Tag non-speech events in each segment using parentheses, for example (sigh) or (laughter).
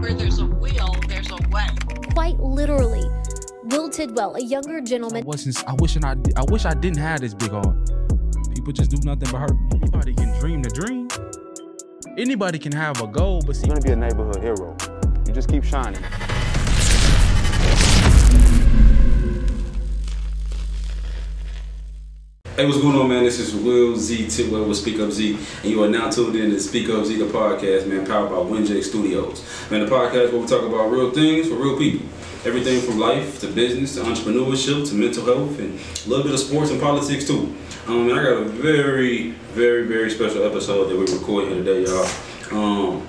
Where there's a will, there's a way. Quite literally, Will Tidwell, a younger I gentleman, wasn't. I wish I. I wish I didn't have this big heart. People just do nothing but hurt. Anybody can dream the dream. Anybody can have a goal, but see, You're gonna be a neighborhood hero. You just keep shining. Hey, what's going on, man? This is Will Zee Tidwell with SpeakUPZee, and you are now tuned in to SpeakUPZee, the podcast, man, powered by Winject Studios. Man, the podcast where we talk about real things for real people. Everything from life to business to entrepreneurship to mental health and a little bit of sports and politics too. Um, and I got a very, very, very special episode that we're recording today, y'all. Um,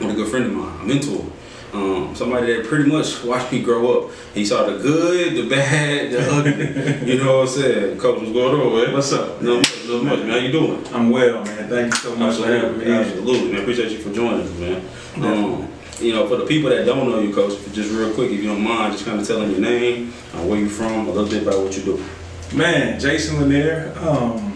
with a good friend of mine, a mentor. Um, somebody that pretty much watched me grow up. He saw the good, the bad, the (laughs) ugly. you know what I'm saying? Coach, what's going on, man? What's up? No much, no much, man. How you doing? I'm well, man. Thank you so much for having me. Absolutely, man. Appreciate you for joining us, man. Um, you know, for the people that don't know you, Coach, just real quick, if you don't mind, just kind of telling your name, uh, where you're from, a little bit about what you do. Man, Jason Lanier, um,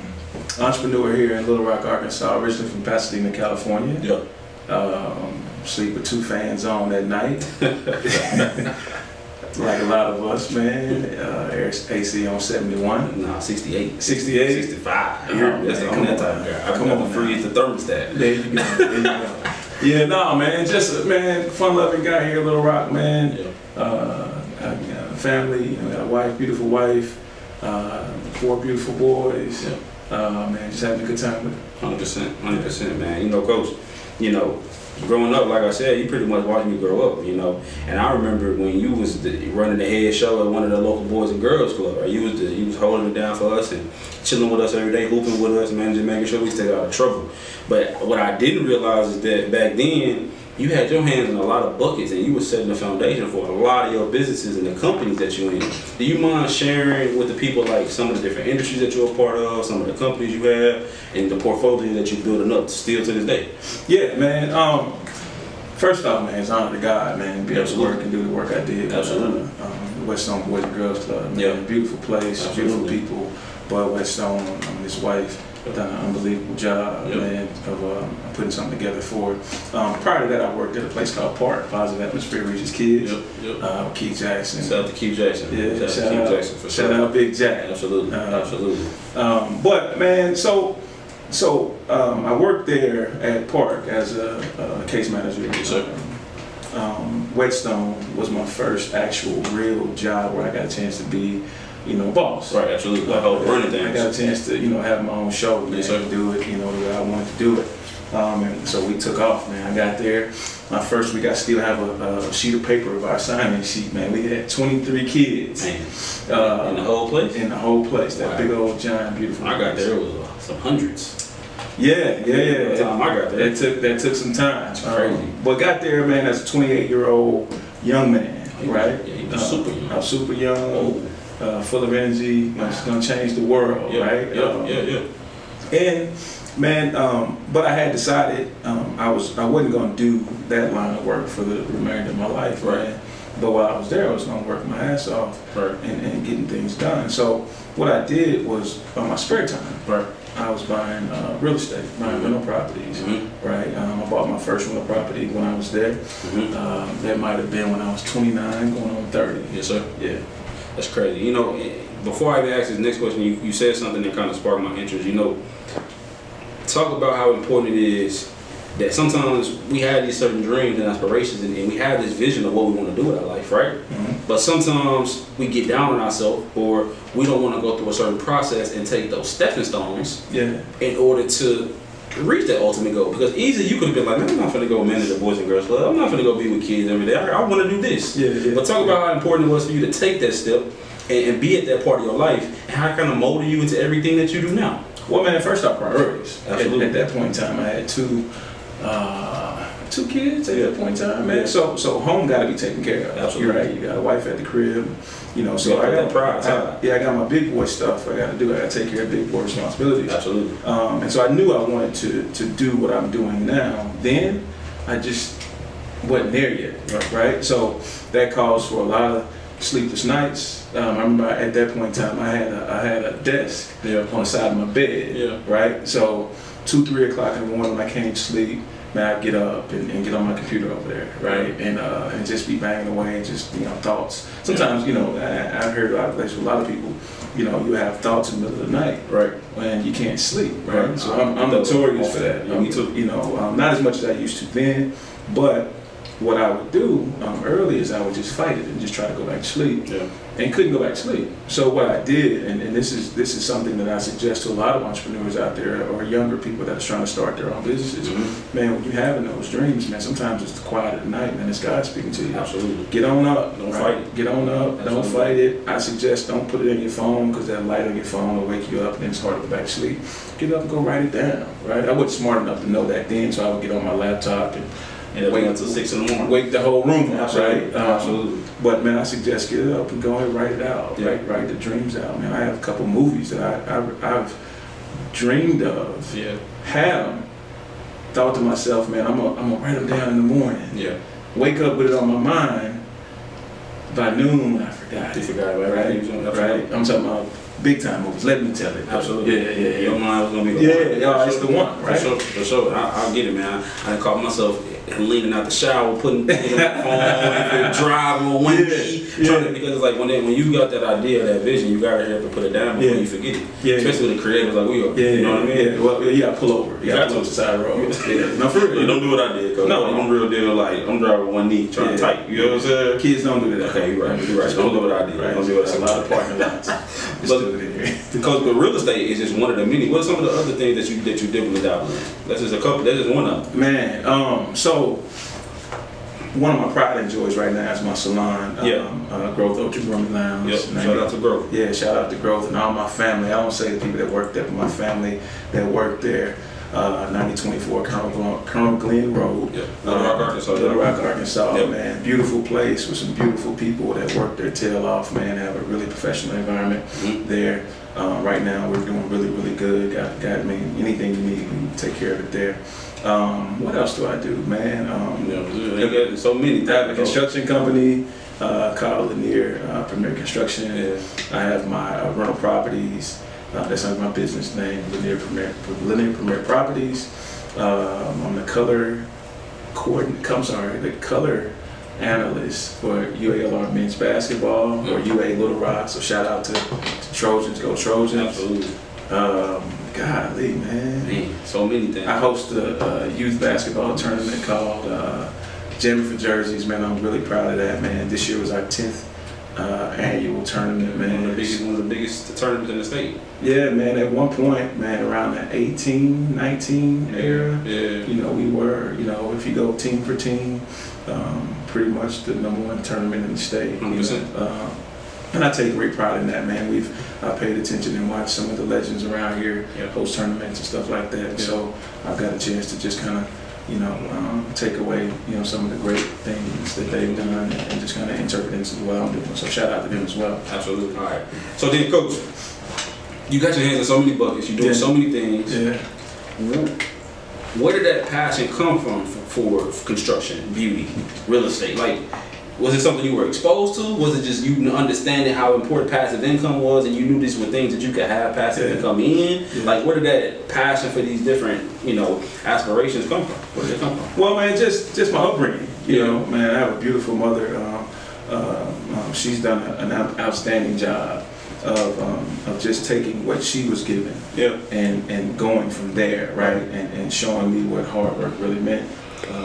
entrepreneur here in Little Rock, Arkansas, originally from Pasadena, California. Yeah. Um, sleep with two fans on at night. (laughs) like a lot of us, man. Uh, Eric's AC on 71. Nah, 68. 68? 65. Yeah, Yeah, that's man, the come only on. time. I Come on on freeze the thermostat. There you go. There you go. (laughs) yeah, no, man. Just, man, fun loving guy here, Little Rock, man. Yeah. uh, I got a family, you know, got a wife, beautiful wife, uh, four beautiful boys. Yeah. Uh, man, just having a good time with it. Hundred percent, hundred percent, man. You know, coach. You know, growing up, like I said, you pretty much watched me grow up. You know, and I remember when you was the, running the head show at one of the local boys and girls club. Right? You was the, you was holding it down for us and chilling with us every day, hooping with us, managing, making sure we stayed out of trouble. But what I didn't realize is that back then. You had your hands in a lot of buckets, and you were setting the foundation for a lot of your businesses and the companies that you in. Do you mind sharing with the people like some of the different industries that you're a part of, some of the companies you have, and the portfolio that you're building up still to this day? Yeah, man. Um, first off, man, it's honor to God, man. Be able to work and do the work I did. Absolutely. Uh, um, the Whetstone Boys and Girls Club, man. Yeah. Beautiful place, Absolutely. beautiful people. Bud Whetstone and his wife done an unbelievable job, Yeah. man, of um, putting something together for it. Um, prior to that, I worked at a place called Park, Positive Atmosphere Reaches Kids. Yep, yep. Uh, Keith Jackson. Shout out to Keith Jackson. Yeah, shout, shout, out to Keith Jackson for sure. shout sure. out Big Jack. Absolutely, Uh, absolutely. Um, but man, so so um, I worked there at Park as a, a case manager. Yes, sir. Um, Whetstone was my first actual real job where I got a chance to be, you know, boss. Right, absolutely. Like running I got a chance to, you know, have my own show, man, Yes, sir. and do it, you know, the way I wanted to do it. Um, and so we took off, man. I got there. My first week, I still have a, a sheet of paper of our signing sheet, man. We had 23 kids uh, in the whole place. in the whole place. That Wow. big old giant, beautiful. I got place. there, was uh, some hundreds. Yeah, yeah, yeah. Time I got there. That took that took some time. That's crazy. Um, but got there, man, as a 28 year old young man, right? yeah, he was Uh, super young. I was super young, Oh, uh, full of energy. You know, it's gonna change the world, yeah, right? yeah, Um, yeah, yeah. And man, um, but I had decided um, I was I wasn't gonna do that line of work for the remainder of my life, Right. But while I was there, I was gonna work my ass off Right, and, and getting things done. So what I did was on my spare time. right. I was buying uh, real estate, buying rental properties, Mhm. right? Um, I bought my first rental property when I was there. Mhm. Um, that might have been when I was 29, going on 30. Yes, sir. Yeah. That's crazy. You know, before I even ask this next question, you, you said something that kind of sparked my interest. You know, talk about how important it is that sometimes we have these certain dreams and aspirations and, and we have this vision of what we want to do with our life, right? Mhm. But sometimes we get down on ourselves or we don't want to go through a certain process and take those stepping stones Yeah. in order to reach that ultimate goal. Because easily you could have been like, man, I'm not gonna go manage a boys and girls club. I'm not gonna go be with kids every day. I, I want to do this. Yeah, yeah. But talk about how important it was for you to take that step and, and be at that part of your life and how it kind of molded you into everything that you do now. Well, man, first off, priorities. At, Absolutely. at that point in time, I had two, uh, two kids at that point in time, man. Yeah. So, so home got to be taken care of. Absolutely. You're right. You got a wife at the crib, you know. So Yeah, I got pride. I- yeah, I got my big boy stuff. I got to do. I got to take care of big boy responsibilities. Absolutely. Um, and so I knew I wanted to, to do what I'm doing now. Then I just wasn't there yet, right? So that calls for a lot of sleepless nights. Um, I remember at that point in time, I had a, I had a desk Yeah. on the side of my bed, Yeah. right? So two, three o'clock in the morning I can't sleep, man, I get up and, and get on my computer over there, right? And uh, and just be banging away, just you know, thoughts. Sometimes, you know, I, I've heard a lot of places with a lot of people, you know, you have thoughts in the middle of the night, Right. when you can't sleep, right? Right. So I'm, I'm notorious for that. Me too. You know, um, not as much as I used to then, but what I would do um, early is I would just fight it and just try to go back to sleep Yeah. and couldn't go back to sleep. So what I did, and, and this is this is something that I suggest to a lot of entrepreneurs out there or younger people that are trying to start their own businesses. Mhm. Man, when you're having those dreams, man, sometimes it's the quiet the night, man. It's God speaking to you. Absolutely. Get on up. Don't right? fight it. Get on up. Don't fight it. I suggest don't put it in your phone because that light on your phone will wake you up and then it's hard to go back to sleep. Get up and go write it down. Right? I wasn't smart enough to know that then, so I would get on my laptop and And wait until six in the morning. wake the whole room up. Absolutely. Right? Um, Absolutely. but man, I suggest get up and go ahead and write it out. Yeah. Write, write the dreams out, man. I have a couple movies that I, I, I've dreamed of, Yeah. them, thought to myself, man, I'm gonna, I'm gonna write them down in the morning. Yeah. Wake up with it on my mind. By noon, I forgot You it. forgot about Right, everything. right. I'm talking about big time movies. Let me tell it. Absolutely. Yeah, yeah, yeah. Your mind was gonna be Yeah, yeah, it's the one, right? For sure, for sure. I, I'll get it, man. I done caught myself leaning out the shower, putting things on my phone, driving on one Yeah, knee. yeah. trying to- Because it's like when they, when you got that idea, that vision, you gotta have to put it down before Yeah. you forget it. Yeah. Especially with the creators like we are. Yeah, you know what I mean? Yeah, well, you gotta pull over. You You gotta got pull to. to the side road. Yeah, no, for Yeah, real. don't do what I did, cause No. I'm real deal. Like I'm driving one knee, trying Yeah. to type. You know what I'm saying? Kids don't do that. Okay, you're right. You're right. Don't do what I did. Right. Don't do what I There's a did. lot of parking lots. (laughs) But- do it in here. Because the real estate is just one of the many. What are some of the other things that you that you did with in? That's just a couple. That's just one of them. Man, um, so one of my pride and joys right now is my salon. Yeah. Um, uh, Growth Ultra Grooming Lounge. Yep. Shout out to Growth. Yeah, shout out to Growth and all my family. I don't say the people that work there, but my family that work there. Uh, 9024 Colonel Glenn, Colonel Glenn Road. Yeah. Little Rock, Uh, Arkansas. Little Rock, Arkansas, Yep. man. Beautiful place with some beautiful people that work their tail off, man. Have a really professional environment Mhm. there. Uh, right now, we're doing really, really good. Got, got, I mean, anything you need, we can take care of it there. Um, what else do I do, man? Um, You got so many. I have a construction company uh, called Lanier uh, Premier Construction. I have my uh, rental properties. Uh, that's under my business name, Lanier Premier, Lanier Premier Properties. Um, I'm the color coordinator. I'm sorry, the color analyst for UALR men's basketball or UA Little Rock. So shout out to, to Trojans, go Trojans. Absolutely. Um, golly, man. Man, so many things. I host a, a youth basketball tournament called uh, Jammy for Jerseys, man. I'm really proud of that, man. This year was our 10th uh, annual tournament, one of the biggest, one of the biggest tournaments in the state. Yeah, man. At one point, man, around the 18, 19 era, Yeah. you know, we were, you know, if you go team for team, um, pretty much the number one tournament in the state. you know. 100%. Uh, and I take great pride in that, man. We've uh, paid attention and watched some of the legends around here Yeah. host tournaments and stuff like that. Yeah. So I've got a chance to just kind of, you know, um, take away, you know, some of the great things that they've done and, just kind of interpret into what I'm doing. So shout out to them as well. Absolutely. All right. So then, coach, you got your hands in so many buckets. You're doing Yeah. so many things. Yeah. Where did that passion come from for, for construction, beauty, real estate? Like, was it something you were exposed to? Was it just you understanding how important passive income was, and you knew these were things that you could have passive Yeah. income in? Yeah. Like, where did that passion for these different, you know, aspirations come from? Where did it come from? Well, man, just just my upbringing. You Yeah. know, man, I have a beautiful mother. Um, uh, um, she's done an outstanding job of um, of just taking what she was given Yeah. and and going from there, right? And and showing me what hard work really meant.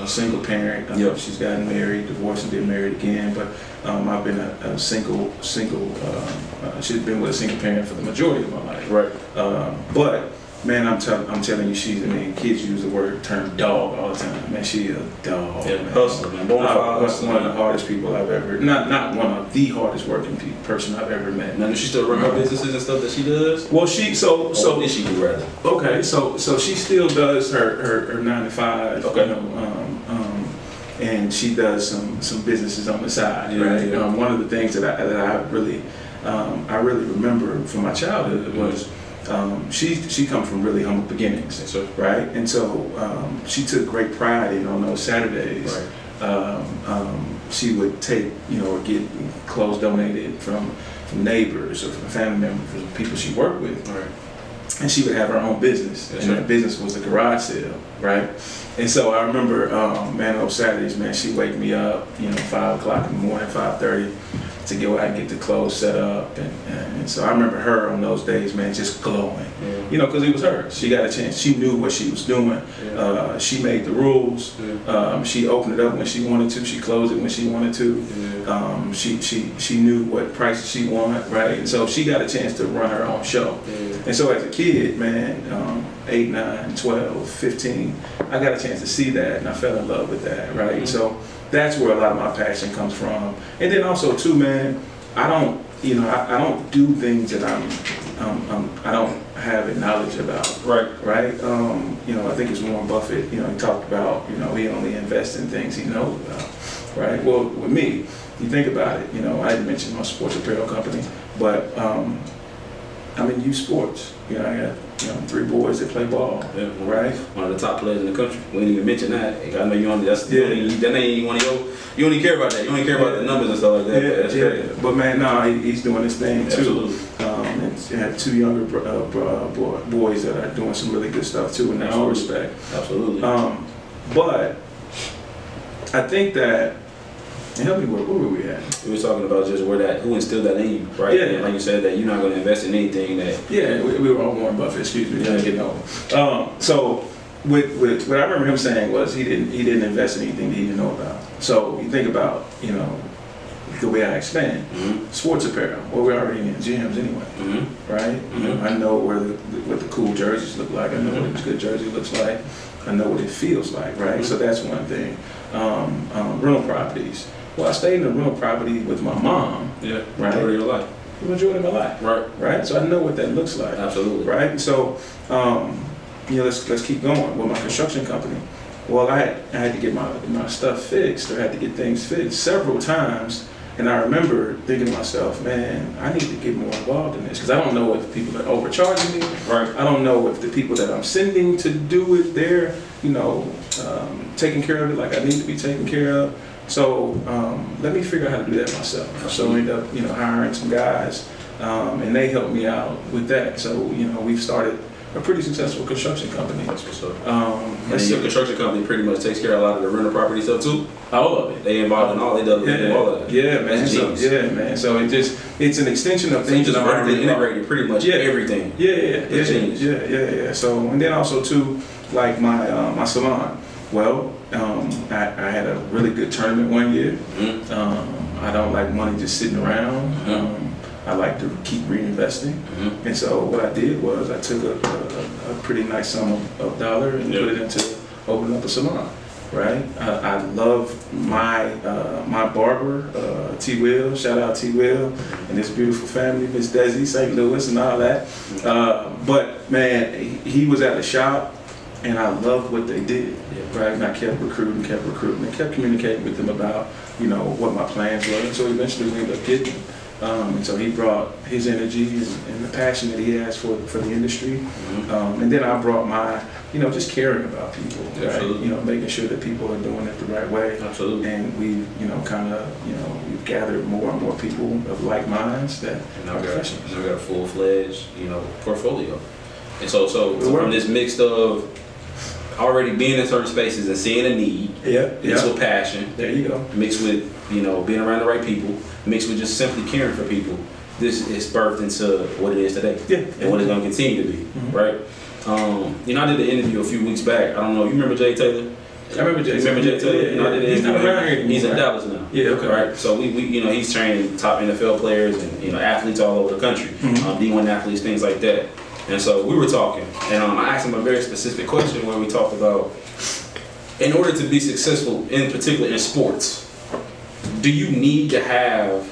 Uh, single parent. Uh, Yep. She's gotten married, divorced, and been married again. But um, I've been a, a single single. Um, uh, she's been with a single parent for the majority of my life. Right. Um, but man, I'm telling I'm telling you, she's. I mean, kids use the word term dog all the time. Man, she a dog. Yeah, man. hustler, man. Bona Uh, fide one- hustler, one of the hardest people I've ever. Not not one of the hardest working pe- person I've ever met. Now, does she still run her businesses and stuff that she does? Well, she so So so what did she do rather? Okay, so so she still does her her, her nine to five. Okay. You know, um, um, and she does some some businesses on the side, right? Um, one of the things that I that I really um, I really remember from my childhood was um, she she come from really humble beginnings, Yes, right? And so um, she took great pride in on those Saturdays. Right. Um, um, she would take, you know, or get clothes donated from from neighbors or from family members, or people she worked with Right. And she would have her own business, Yes, and sir. that business was a garage sale, right? And so I remember, um, man, on Saturdays, man, she wake me up, you know, five o'clock in the morning, five thirty, to out and get the clothes set up, and, and so I remember her on those days, man, just glowing, you know, because it was her. She got a chance. She knew what she was doing. Uh, she made the rules. Um, she opened it up when she wanted to. She closed it when she wanted to. Um, she she she knew what prices she wanted, right? And so she got a chance to run her own show. And so as a kid, man, um, 8, 9, 12, 15, I got a chance to see that and I fell in love with that, right? So that's where a lot of my passion comes from. And then also too, man, I don't, you know, I, I don't do things that I'm, um, um, I don't have a knowledge about Right. right? Um, you know, I think it's Warren Buffett, you know, he talked about, you know, he only invests in things he knows about, right? Well, with me, you think about it, you know, I didn't mention my sports apparel company, but um, I'm in youth sports. You know, I got, you know, three boys that play ball, Yeah. right? One of the top players in the country. We didn't even mention that. I know you only that's Yeah. yeah. that ain't even one of your you only care about that. You only care about the numbers and stuff like that. but yeah, great. yeah. But man, no, he, he's doing his thing too. Absolutely. Um, and have two younger uh, uh, boy, boys that are doing some really good stuff too in own respect. Absolutely. Um, but I think that, and help me, where, where were we at? we were talking about just where that who instilled that in you, right? Yeah. And like you said that you're not going to invest in anything that Yeah, we, we were on Warren Buffett. Excuse me, yeah. getting old. Um, so, with, with what I remember him saying was he didn't he didn't invest in anything that he didn't know about. So you think about you know the way I expand Mhm. sports apparel. Well, we're already in gyms anyway, Mm-hmm. right? You know, I know where the what the cool jerseys look like. I know what a good jersey looks like. I know what it feels like, right? So that's one thing. Um, um, rental properties. Well, I stayed in a rental property with my mom Yeah. Right. Majority of your life. the majority of my life, Right. right? So I know what that looks like. Absolutely. right? So, um, you know, let's let's keep going with my construction company. Well, I had, I had to get my my stuff fixed, or had to get things fixed several times, and I remember thinking to myself, man, I need to get more involved in this because I don't know if people are overcharging me. Right. I don't know if the people that I'm sending to do it, they're, you know, um, taking care of it like I need to be taken care of. So um, let me figure out how to do that myself. So I ended up, you know, hiring some guys, um, and they helped me out with that. So you know, we've started a pretty successful construction company. That's what's up. Um, And your construction company pretty much takes care of a lot of the rental property stuff too. all of it. They involved in all. They do Yeah, all of it. yeah, man. So, yeah, man. So it just it's an extension of So you things just already vertically integrated pretty much Yeah. everything. Yeah, yeah, yeah, yeah, yeah, yeah, yeah. So and then also too, like my uh, my salon. Well, um, I, I had a really good tournament one year. Mhm. Um, I don't like money just sitting around. Mhm. Um, I like to keep reinvesting. Mhm. And so what I did was I took a, a, a pretty nice sum of, of dollar and Yeah. put it into opening up a salon. Right, I, I love my uh, my barber uh, T Will. Shout out T Will and his beautiful family, Miss Desi, St. Louis, and all that. Uh, but man, he was at the shop, and I loved what they did. Yeah. Right, and I kept recruiting, kept recruiting, and kept communicating with them about you know what my plans were. And so eventually we ended up getting. them. Um, and so he brought his energy and, and the passion that he has for for the industry. Mhm. Um, and then I brought my, you know, just caring about people, right? Absolutely. You know, making sure that people are doing it the right way. Absolutely. And we, you know, kind of, you know, we've gathered more and more people of like minds that And are I've got, professionals. and I've got a full fledged, you know, portfolio. And so, so, so from this mix of already being in certain spaces and seeing a need, Yeah, mixed yeah. with passion, There you go. mixed with, you know, being around the right people, mixed with just simply caring for people, this is birthed into what it is today. Yeah. And what it's going to continue to be, Mhm. right? Um, you know, I did an interview a few weeks back. I don't know, you remember Jay Taylor? I remember Jay. You remember Jay Taylor? You know, I did He's not around here. He's in? Dallas now. Yeah, okay. Right. So we, we, you know, he's training top NFL players and you know athletes all over the country, Mhm. um, D1 athletes, things like that. And so we were talking, and um, I asked him a very specific question where we talked about, in order to be successful, in particular in sports, do you need to have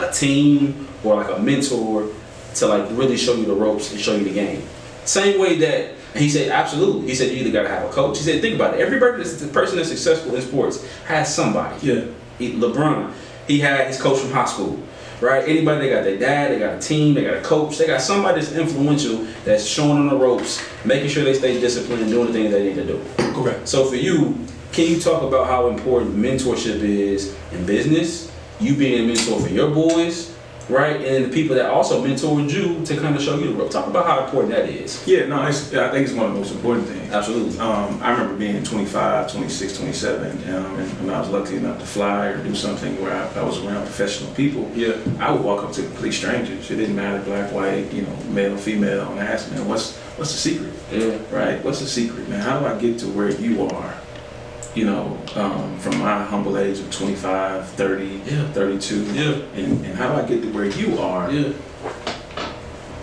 a team or like a mentor to like really show you the ropes and show you the game? Same way that he said, absolutely. He said you either got to have a coach. He said, think about it. Every person that's successful in sports has somebody. Yeah. He- LeBron, he had his coach from high school, right? Anybody, they got their dad, they got a team, they got a coach, they got somebody that's influential that's showing them the ropes, making sure they stay disciplined and doing the things they need to do. Correct. So for you, can you talk about how important mentorship is in business? You being a mentor for your boys, right? And the people that also mentored you to kind of show you the rope. Talk about how important that is. Yeah, no, it's, I think it's one of the most important things. Absolutely. Um, I remember being 25, 26, 27, um, and when I was lucky enough to fly or do something where I, I was around professional people, Yeah. I would walk up to complete strangers. It didn't matter black, white, you know, male, female, and ask, man, what's what's the secret, Yeah. right? What's the secret, man? How do I get to where you are? You know, um, from my humble age of 25, 30, Yeah. 32, Yeah. and, and how do I get to where you are Yeah.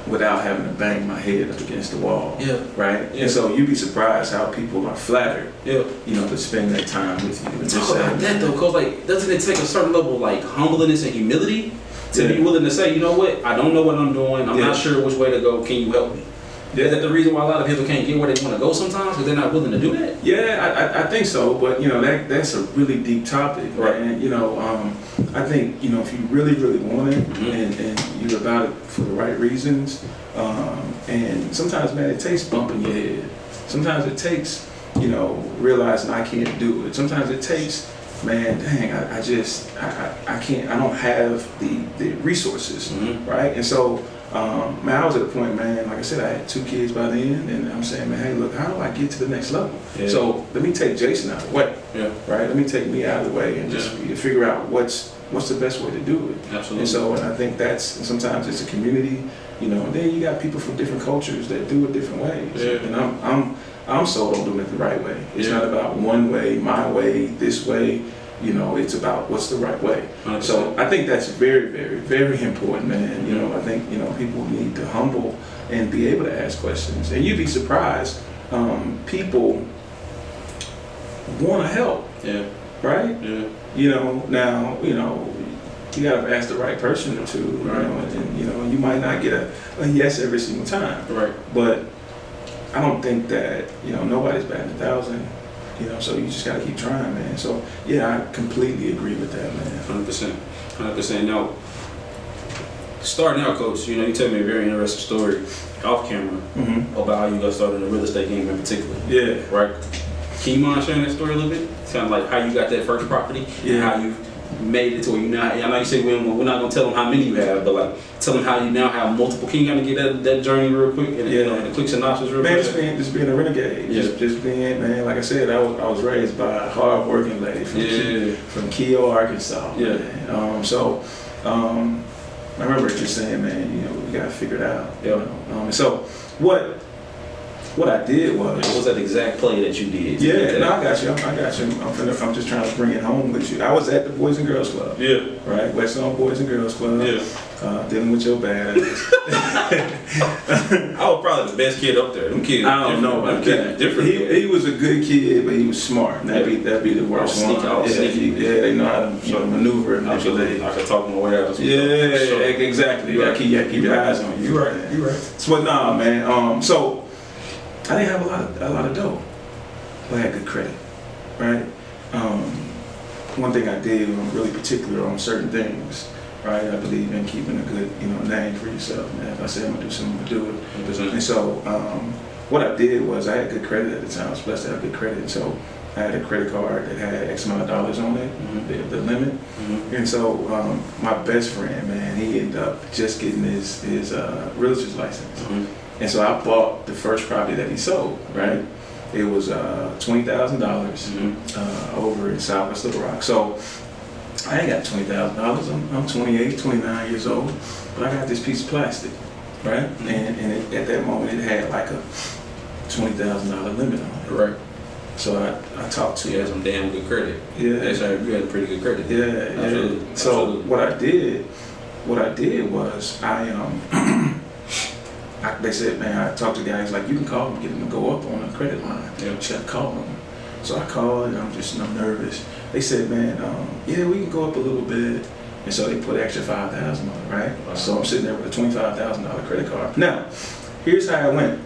without having to bang my head up against the wall? Yeah. right? Yeah. And so you'd be surprised how people are flattered, Yeah. you know, to spend that time with you. And Talk about that though, cause like, doesn't it take a certain level of like humbleness and humility to be willing to say, you know what, I don't know what I'm doing. I'm Yeah. not sure which way to go. Can you help me? Is that the reason why a lot of people can't get where they want to go sometimes? Because they're not willing to do that. Yeah, I, I, think so, but you know that that's a really deep topic, Right. And you know, um, I think you know if you really, really want it, Mhm. and, and you're about it for the right reasons, um, and sometimes, man, it takes bumping your head. Sometimes it takes, you know, realizing I can't do it. Sometimes it takes, man, dang, I, I just, I, I, can't, I don't have the the resources, Mhm. right? And so. Um, man, I was at a point, man. Like I said, I had two kids by then, and I'm saying, man, hey, look, how do I get to the next level? Yeah. So let me take Jason out of the way, Yeah. right? Let me take me out of the way and just figure out what's what's the best way to do it. Absolutely. And so, and I think that's and sometimes it's a community, you know. And then you got people from different cultures that do it different ways. Yeah. And I'm I'm I'm sold on doing it the right way. It's Yeah. not about one way, my way, this way. You know, it's about what's the right way. 100%. So I think that's very, very, very important, man. You know, I think you know people need to humble and be able to ask questions. And you'd be surprised, um, people want to help, yeah. right? Yeah. You know, now you know you got to ask the right person or two, you Right. know, and, and, you know you might not get a, a yes every single time, Right. but I don't think that you know nobody's batting a thousand. You know, so you just got to keep trying, man. So yeah, I completely agree with that, man. Hundred percent, hundred percent. Now, starting out, coach, you know, you tell me a very interesting story off camera hmm about how you got started in the real estate game in particular, Yeah. right? Can you mind sharing that story a little bit? Kind of like how you got that first property, Yeah. and how you made it to where you now. I know you said we, we're not gonna tell them how many you have, but like tell them how you now have multiple. Can you kind of get that, that journey real quick and you know, the quick synopsis real Man, quick? just being, just being a renegade. Yeah. Just, just being, man, like I said, I was, I was raised by a hard working lady from, Yeah. from Keo, Arkansas. Yeah. Man. Um, so, um, I remember just saying, man, you know, we got to figure it out. you Yeah. know. Um, so, what what I did was. What was that exact play that you did? Yeah, no, I got you. I got you. I'm, finna, I'm just trying to bring it home with you. I was at the Boys and Girls Club, Yeah. right? Whetstone Boys and Girls Club. Yeah. Uh, dealing with your bad. (laughs) I was probably the best kid up there. Them kids. I don't know about that. Different. He, he was a good kid, but he was smart. That'd be that'd be the worst one. yeah, sneaky. yeah, they know how to you know, maneuver and Absolutely. manipulate. I could talk my way out of Yeah, sure. exactly. You gotta keep, you gotta keep your eyes on you. You right. You right. So, but nah, man. Um, so I didn't have a lot of a lot of dough, but I had good credit, right? Um, one thing I did, I'm really particular on certain things, right? I believe in keeping a good, you know, name for yourself, man. If I say I'm gonna do something, I'm gonna do it. And so, um, what I did was I had good credit at the time. I was blessed to have good credit. So I had a credit card that had X amount of dollars on it, Mhm. the, the limit. Mhm. And so um, my best friend, man, he ended up just getting his, his uh, realtor's license. And so I bought the first property that he sold, right? It was uh, $20,000 Mhm. uh, over in Southwest Little Rock. So I ain't got $20,000. I'm, I'm 28, 29 years old, but I got this piece of plastic, right? Mhm. And, and it, at that moment, it had like a $20,000 limit on it. Right. So I, I talked to You had some damn good credit. Yeah. Right. You had pretty good credit. Yeah, yeah. Absolutely. So Absolutely. what I did, what I did was I um, (clears throat) I, they said, man, I talked to guys like you can call them, get them to go up on a credit line. Yeah. Should I call them? So I called and I'm just I'm nervous. They said, man, um, yeah, we can go up a little bit. And so they put extra five thousand on it, right? Wow. So I'm sitting there with a twenty five thousand dollar credit card. Now, here's how it went.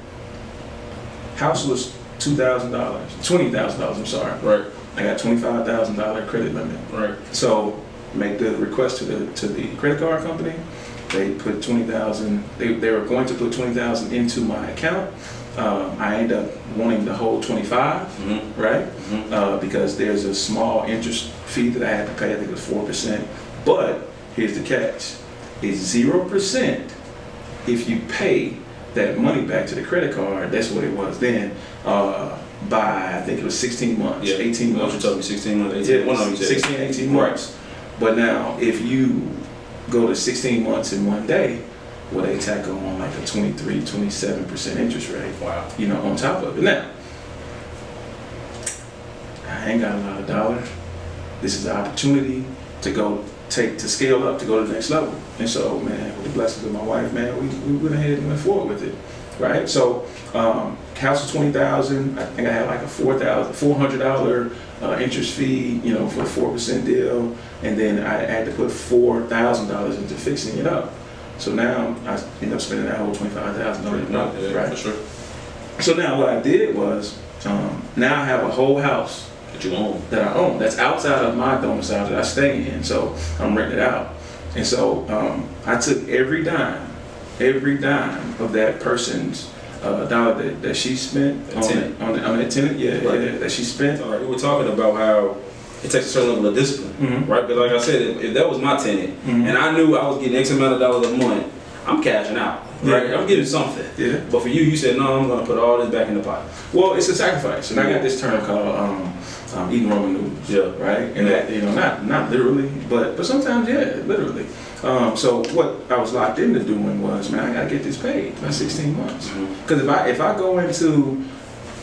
House was two thousand dollars, twenty thousand dollars. I'm sorry. Right. I got twenty five thousand dollar credit limit. Right. So make the request to the to the credit card company. They put twenty thousand. They, they were going to put twenty thousand into my account. Um, I end up wanting the whole twenty five, Mhm. right? Mhm. Uh, because there's a small interest fee that I had to pay. I think it was four percent. But here's the catch: it's zero percent if you pay that money back to the credit card. That's what it was then. Uh, by I think it was 16 months, 18 What you months. told me, 16 months, 18 Yeah, One of them said- 16, 18 months. But now, if you go to 16 months in one day, where they tack on like a 23, 27% interest rate, Wow. you know, on top of it. Now, I ain't got a lot of dollars. This is the opportunity to go take, to scale up, to go to the next level. And so, man, with the blessings of my wife, man, we, we went ahead and went forward with it, right? So, um, house was 20000 I think I had like a 4000 $400 uh, interest fee, you know, for a 4% deal. And then I had to put $4,000 into fixing it up. So now I end up spending that whole $25,000 No, yeah, right? for sure. So now what I did was, um, now I have a whole house That you own. that I own that's outside of my domicile that I stay in. So I'm renting it out. And so um, I took every dime, every dime of that person's uh, dollar that, that she spent A on, tenant. on, on that tenant, yeah, Right. yeah, that she spent. All right, we were talking about how it takes a certain level of discipline, Mhm. right? But like I said, if, if that was my tenant Mhm. and I knew I was getting X amount of dollars a month, I'm cashing out, right? Yeah. I'm getting something. Yeah. But for you, you said no. I'm going to put all this back in the pot. Well, it's a sacrifice, and I got this term called um, um, eating Roman noodles. Yeah. Right, and that you know, not not literally, but but sometimes, yeah, literally. Um, so what I was locked into doing was, man, I gotta get this paid by 16 months. Because if I if I go into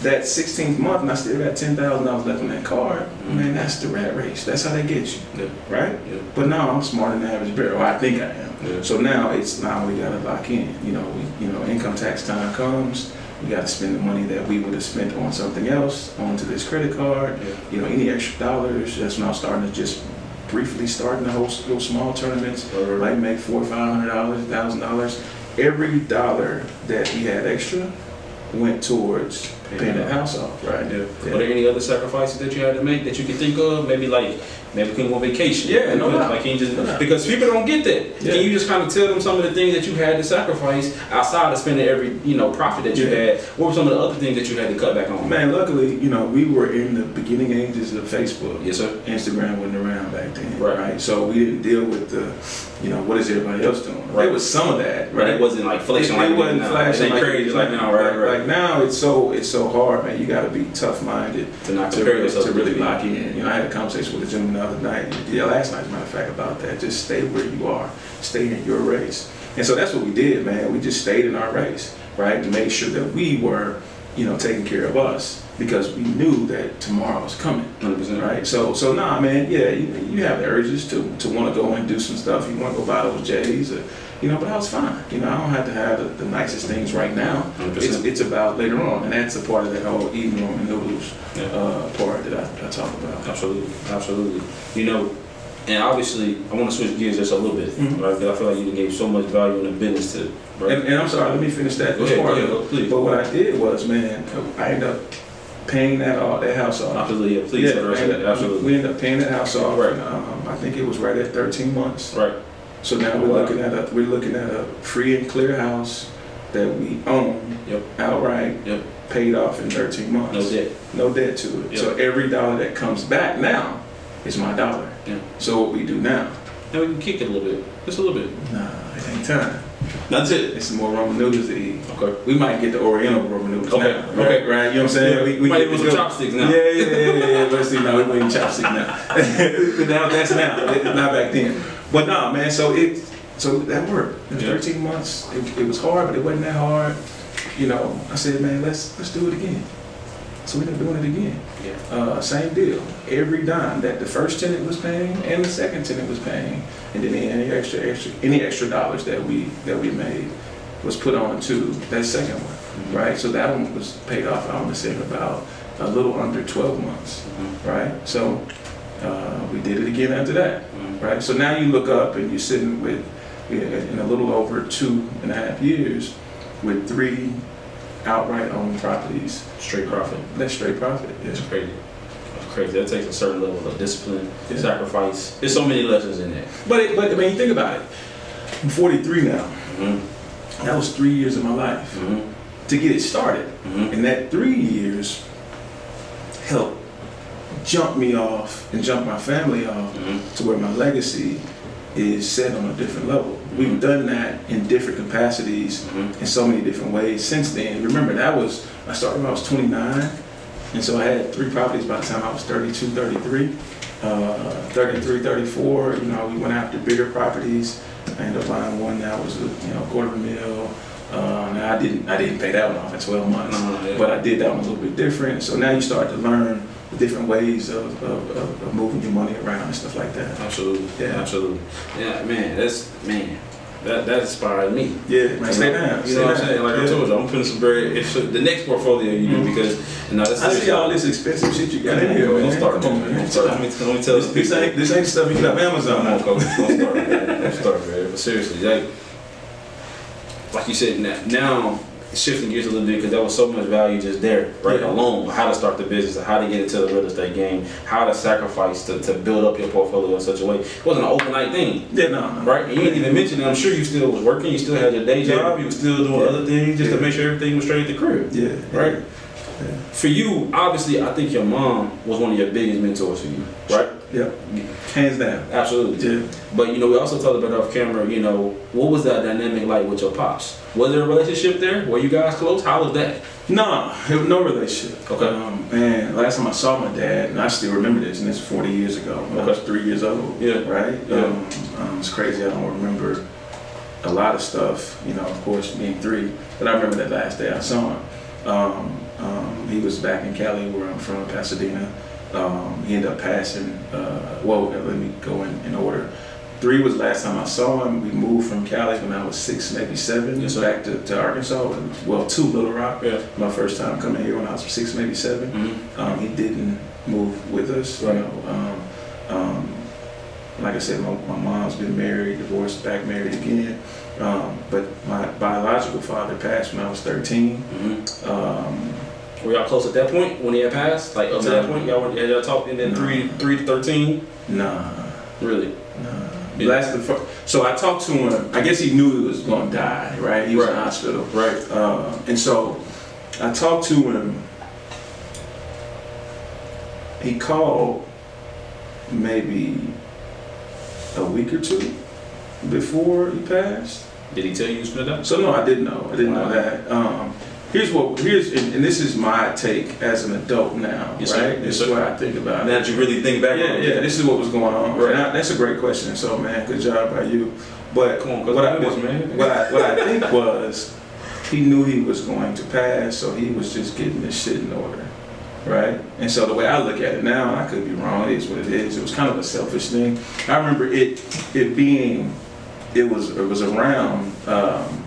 that 16th month and I still got ten thousand dollars left on that card, man, that's the rat race. That's how they get you, Yeah. right? Yeah. But now I'm smarter than the average bear, or I think I am. Yeah. So now it's now we gotta lock in. You know, we, you know, income tax time comes. We gotta spend the money that we would have spent on something else onto this credit card. You know, any extra dollars. That's when I'm starting to just briefly starting to host little small tournaments. Right, right. Make four, five hundred dollars, thousand dollars. Every dollar that we had extra went towards Paying paying that house off, right? Yeah. Yeah. Were there any other sacrifices that you had to make that you could think of? Maybe like maybe couldn't go on vacation. Yeah, no doubt. Like can you just No because people don't get that. Yeah. Can you just kind of tell them some of the things that you had to sacrifice outside of spending every you know profit that you Yeah. had? What were some of the other things that you had to cut back on? Man, luckily, you know, we were in the beginning ages of Facebook. Yes, sir. Instagram wasn't around back then, Right. right? So we didn't deal with the, you know, what is everybody else doing? Right. There was some of that, Right. It wasn't like flashing it, like it wasn't now. flashing like crazy like now, right? Right. Like now, it's so it's so hard, man. You got to be tough minded to not to, really- to really lock in. You know, I had a conversation with a gentleman the other night, yeah, last night, as a matter of fact, about that. Just stay where you are, stay in your race. And so that's what we did, man. We just stayed in our race, right? To make sure that we were, you know, taking care of us because we knew that tomorrow was coming. 100%. Right, so so nah, man, yeah, you, you have the urges to to want to go and do some stuff. You want to go buy those J's, or, you know, but I was fine. You know, I don't have to have the, the nicest things right now. 100%. It's, it's about later on, and that's a part of that whole eating Roman noodles Yeah. uh, part that I, I talk about. Absolutely, absolutely. You know, and obviously, I want to switch gears just a little bit, Mhm. right? Because I feel like you gave so much value in the business to, right? And, and I'm sorry, let me finish that. Go ahead, part go ahead. But what I did was, man, I ended up paying that off, that house off. Absolutely, yeah. Please, yeah, tell the rest of I that. Absolutely. We ended up paying that house off. Right. um, I think it was right at 13 months. Right. So now Oh, we're wow. looking at a we're looking at a free and clear house that we own Yep. outright, Yep. paid off in 13 months. No debt. No debt to it. Yep. So every dollar that comes back now is my dollar. Yeah. So what we do now? Now we can kick it a little bit, just a little bit. Nah, it ain't time. That's it. It's more Roman noodles to eat. Okay. We might get the Oriental Roman noodles Okay, now. okay. Right. You know what I'm saying? Yeah, we, we might even go- chopsticks now. Yeah, yeah, yeah, yeah. yeah. But see, (laughs) no, we're eating chopsticks now. (laughs) But now that's now. It's not back then. But nah, man. So it, so that worked. It was Yeah. 13 months. It, it was hard, but it wasn't that hard. You know, I said, man, let's let's do it again. So we ended up doing it again. Uh, same deal. Every dime that the first tenant was paying and the second tenant was paying, and then any extra extra any extra dollars that we that we made was put on to that second one, Mm-hmm. right? So that one was paid off. I want to say in about a little under 12 months, Mhm. right? So uh, we did it again after that, Mhm. right? So now you look up and you're sitting with in a little over two and a half years with three outright own properties. Straight profit. That's straight profit. Yeah. It's crazy. It's crazy. That takes a certain level of discipline, Yeah. sacrifice. There's so many lessons in that. But it, but I mean, you think about it. I'm 43 now. Mm-hmm. That was three years of my life Mm-hmm. to get it started, Mm-hmm. and that three years helped jump me off and jump my family off Mm-hmm. to where my legacy is set on a different level. We've done that in different capacities Mhm. in so many different ways since then. Remember, that was, I started when I was 29, and so I had three properties by the time I was 32, 33. Uh, 33, 34, you know, we went after bigger properties. I ended up buying one that was, a, you know, quarter of a mil. Uh, now I didn't, I didn't pay that one off in 12 months, No, no, yeah. but I did that one a little bit different. So now you start to learn different ways of, of, of, moving your money around and stuff like that. Absolutely. Yeah. Absolutely. Yeah, man, that's man. That that inspired me. Yeah, man, stay You know- down. You know what I'm saying? Like I Yeah. told you, I'm putting some very if the next portfolio you do mm-hmm. because you know I see all this expensive shit you got in here, man. Don't start, man. man. Don't start. Let me, let me tell This, this ain't this ain't stuff you get off Amazon. Coach. Don't start, man. Don't start, man. But seriously, like, like you said, now, now shifting gears a little bit because there was so much value just there, right? Yeah. Alone, how to start the business, how to get into the real estate game, how to sacrifice to, to build up your portfolio in such a way. It wasn't an overnight thing. Yeah, no, no. Right, and you didn't even mention it. I'm sure you still was working. You still had your day job. You were still doing Yeah. other things just Yeah. to make sure everything was straight at the crib. Yeah, Right. For you, obviously, I think your mom was one of your biggest mentors for you. Right. Yeah, hands down. Absolutely. Yeah. But you know, we also talked about off camera. You know, what was that dynamic like with your pops? Was there a relationship there? Were you guys close? How was that? No, no relationship. Okay. Um, man, last time I saw my dad, and I still remember this, and this is 40 years ago. When I was three years old. Yeah. Right? Yeah. Um, um, it's crazy. I don't remember a lot of stuff, you know, of course, being three. But I remember that last day I saw him. Um, um, he was back in Cali, where I'm from, Pasadena. Um, he ended up passing, uh, well, let me go in, in order. Three was last time I saw him. We moved from Cali when I was six, maybe seven, Yes, back to, to Arkansas. Well, to Little Rock. Yeah. My first time coming here when I was six, maybe 7 Mm-hmm. Um, he didn't move with us. Right. You know, um, um, like I said, my, my mom's been married, divorced, back married again. Um, but my biological father passed when I was 13. Mm-hmm. Um, Were y'all close at that point when he had passed? Like up to that point, y'all were y'all talked and then No. three three to thirteen. nah, Really? nah. Yeah. Last fir- so I talked to him. I guess he knew he was going to die, right? He was in the hospital. Right. Uh, and so I talked to him. He called maybe a week or two before he passed. Did he tell you he was gonna die? So no, I didn't know. I didn't Wow. know that. Um, here's what here's and, and this is my take as an adult now, Yes, right? This is what I think about Now that you really think back Yeah, on yeah. This is what was going on. Right. I- that's a great question. So man, good job by you. But Come on, what I I, do what, this, man. what I what I (laughs) think was he knew he was going to pass, so he was just getting this shit in order, right? And so the way I look at it now, I could be wrong. It is what it is. It was kind of a selfish thing. I remember it it being it was it was around um,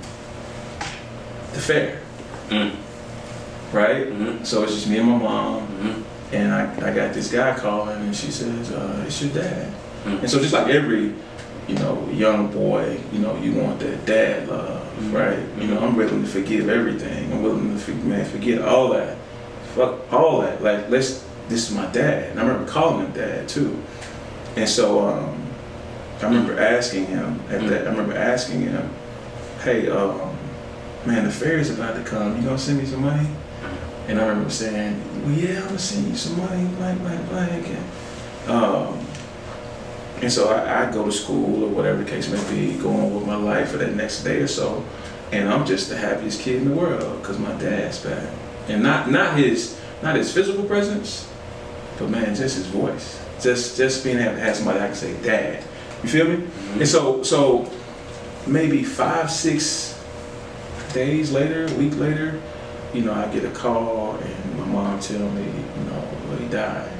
the fair, Mm. right? Mhm. So it's just me and my mom, Mhm. and I, I got this guy calling, and she says, uh, "It's your dad." Mm. And so just like every, you know, young boy, you know, you want that dad love, Mhm. right? You know, I'm willing to forgive everything. I'm willing to for, man, forget all that. Fuck all that. Like, let's. This is my dad. And I remember calling him dad too. And so um, I remember asking him at that. I remember asking him, "Hey, um, man, the fair is about to come. You gonna send me some money?" And I remember saying, "Well, yeah, I'm gonna send you some money, blank, blank, blank." And, um, and so I, I go to school or whatever the case may be, go on with my life for that next day or so, and I'm just the happiest kid in the world because my dad's back, and not not his not his physical presence, but man, just his voice, just just being able to have somebody I can say dad. You feel me? And so so maybe five six days later, a week later, you know, I get a call and my mom tell me, you know, well, he died.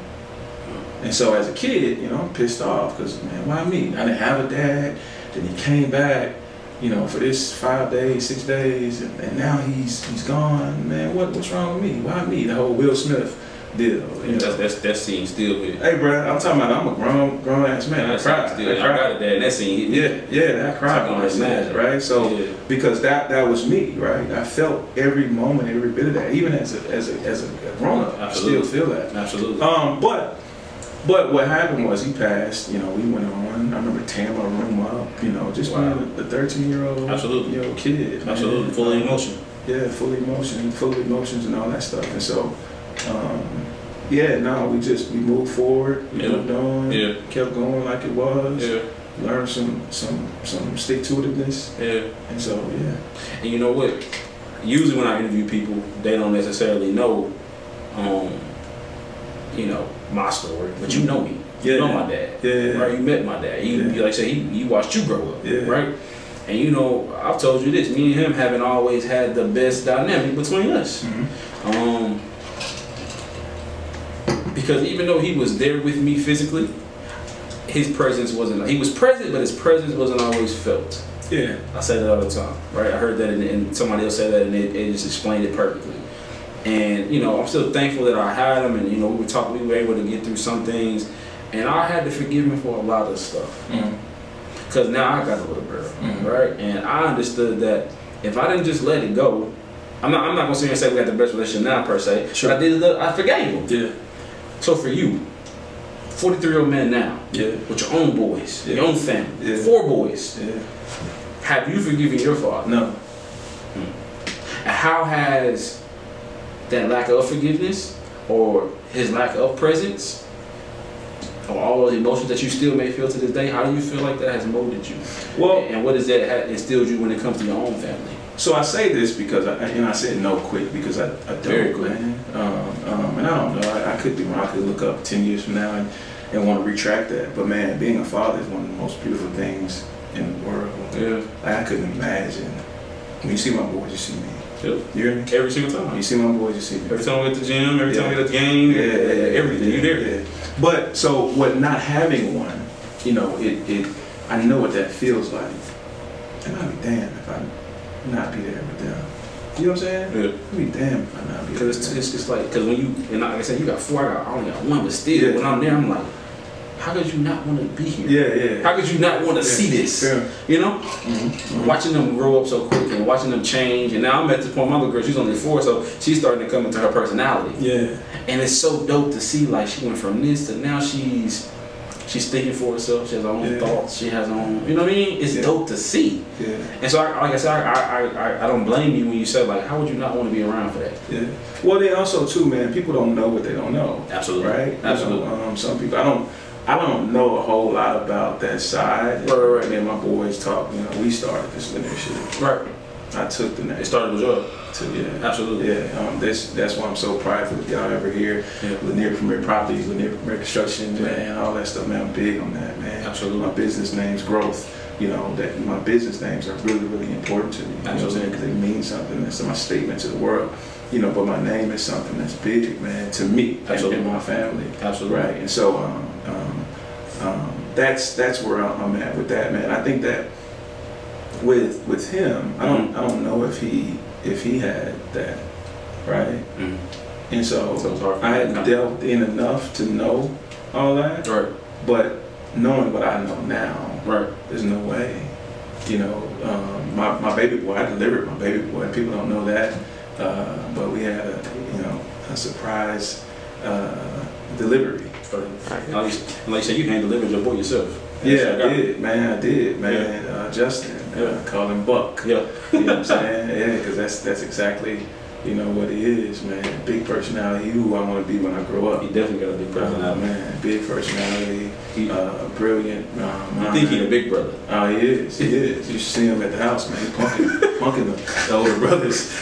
And so as a kid, you know, I'm pissed off because, man, why me? I didn't have a dad. Then he came back, you know, for this five days, six days, and, and now he's he's gone. Man, what what's wrong with me? Why me? The whole Will Smith deal. You know. that's that scene still hit. Hey, bro, I'm talking about I'm a grown grown ass man. I cried. still. I I cried. got it there. and That scene. Yeah, yeah, I cried I when I can said that, imagine. right? So Yeah. because that that was me, right? I felt every moment, every bit of that, even as a as a as a grown up, I still feel that. Absolutely. Um, but but what happened was he passed. You know, we went on. I remember my room up. You know, just Wow. being the thirteen year old, Absolutely. year old kid. man. Absolutely. Full of emotion. Yeah, full emotion, full emotions and all that stuff. And so, um, yeah, no, we just we moved forward. We Yeah. moved on. Yeah. Kept going like it was. Yeah. learn some some some stick to itiveness, Yeah. and so yeah. And you know what? Usually when I interview people, they don't necessarily know, um, you know, my story, but you know me. You know my dad. Yeah. Right? You met my dad. He, Yeah. like I said, he, he watched you grow up. Yeah. Right? And you know, I've told you this. Me and him haven't always had the best dynamic between us. Mhm. Um, because even though he was there with me physically, his presence wasn't. He was present, but his presence wasn't always felt. Yeah. I say that all the time, right? I heard that, and, and somebody else said that, and it, it just explained it perfectly. And you know, I'm still thankful that I had him, and you know, we were talking, we were able to get through some things, and I had to forgive him for a lot of stuff, because now I got a little girl, Mhm. right? And I understood that if I didn't just let it go, I'm not, I'm not gonna sit here and say we got the best relationship now per se, Sure. but I did, the, I forgave him. Yeah. So for you, 43 year old man now, Yeah. with your own boys, Yeah. your own family, Yeah. four boys, have you forgiven your father? No. Hmm. And how has that lack of forgiveness or his lack of presence or all those emotions that you still may feel to this day, how do you feel like that has molded you? Well, and what has that ha- instilled you when it comes to your own family? So I say this because I, and I said no quick because I, I don't, Very quick. man. Um, um, and I don't know. I, I could be wrong. I could look up ten years from now and, and want to retract that. But man, being a father is one of the most beautiful things in the world. Yeah. Like I couldn't imagine. When you see my boys, you see me. Yep. You hear me? Every single When time. you see my boys, you see me. Every time we at the gym, every time Yeah. we at the game, Yeah, yeah, yeah, everything. yeah, you there. yeah. But so what? Not having one, you know, it, it. I know what that feels like, and I'd be damned if I not be there with them. You know what I'm saying? Yeah. I'd be damned if I not be. Because it's, it's just like, because when you, and like I said, you got four, I, got, I only got one, but still, Yeah. when I'm there, I'm like, how could you not want to be here? Yeah, yeah. How could you not want to Yeah. see this? Yeah. You know? Mhm. Watching them grow up so quick and watching them change. And now I'm at the point, my little girl, she's only four, so she's starting to come into her personality. Yeah. And it's so dope to see, like, she went from this to now she's she's thinking for herself. She has her own Yeah. thoughts. She has her own, you know what I mean? It's Yeah. dope to see. Yeah. And so, I, like I said, I, I, I, I don't blame you when you said, like, how would you not want to be around for that? Yeah. Well, then also too, man. People don't know what they don't know, Absolutely. right? You Absolutely. know, um, some people. I don't. I don't know a whole lot about that side. Right, right, right. Me and my boys talk. You know, we started this Lanier shit. Right. I took the name. It started with joy. To, yeah. Absolutely. Yeah, um, that's that's why I'm so prideful if y'all ever hear Yeah. Lanier Premier Properties, Lanier Premier Construction, man, all that stuff, man. I'm big on that, man. Absolutely. My business name's growth. You know that my business names are really, really important to me. You know what I'm saying? Because they mean something. That's my statement to the world. You know, but my name is something that's big, man, to me Absolutely. and my family. Absolutely. Right, and so um, um, um, that's that's where I'm at with that, man. I think that with with him, I don't I don't know if he if he had that, right? Mhm. And so, So hard I had know. delved in enough to know all that, Right. but knowing what I know now, Right. there's no way. You know, um, my, my baby boy, I delivered my baby boy. People don't know that, uh, but we had a you know a surprise uh, delivery. And like, you, and like you said, you hand delivered your boy yourself. Yeah, I did, man. I did, man. Uh, Justin, Yeah. call him Buck. Yeah. You know what I'm saying? (laughs) Yeah, because that's that's exactly you know what he is, man. Big personality. Who I want to be when I grow up. He definitely got a big Uh, personality. man, big personality. He- Uh, brilliant. Um, You think he a big brother? Oh, he is. He is. You should see him at the house, man. Punking, (laughs) punking the, the older brothers. (laughs)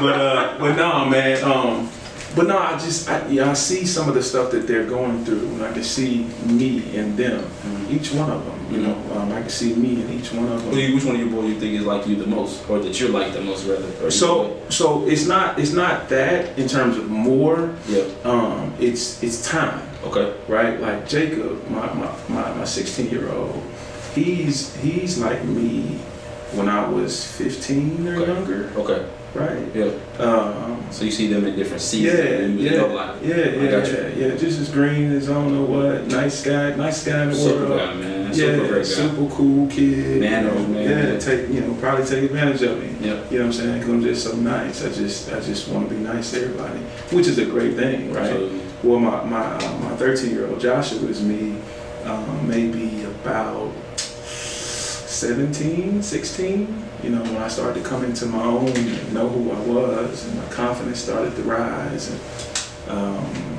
but uh, but no, man. Um, but no, I just I, yeah, I see some of the stuff that they're going through, and I can see me in them, Mhm. each one of them. You know, um, I can see me in each one of them. Which one of your boys you think is like you the most, or that you're like the most, rather? So so it's not it's not that in terms of more. like- Um, it's it's time. Okay. right? Like Jacob, my my my, my 16 year old, he's he's like me when I was 15 or Okay. younger, Okay. Right? Yeah. Um, So you see them in different yeah, seasons. yeah, like, yeah, yeah, got yeah, yeah. Just as green as I don't know what. Nice guy, nice guy in the Super world. guy, man. Yeah, Super super cool kid. Manners, you know, man. Yeah, take you know probably take advantage of me. Yeah. You know what I'm saying? Because I'm just so nice. I just I just want to be nice to everybody, which is a great thing, right? Absolutely. Well, my my uh, my 13 year old Joshua is me, um, maybe about 17, 16. You know, when I started to come into my own and know who I was, and my confidence started to rise. And um,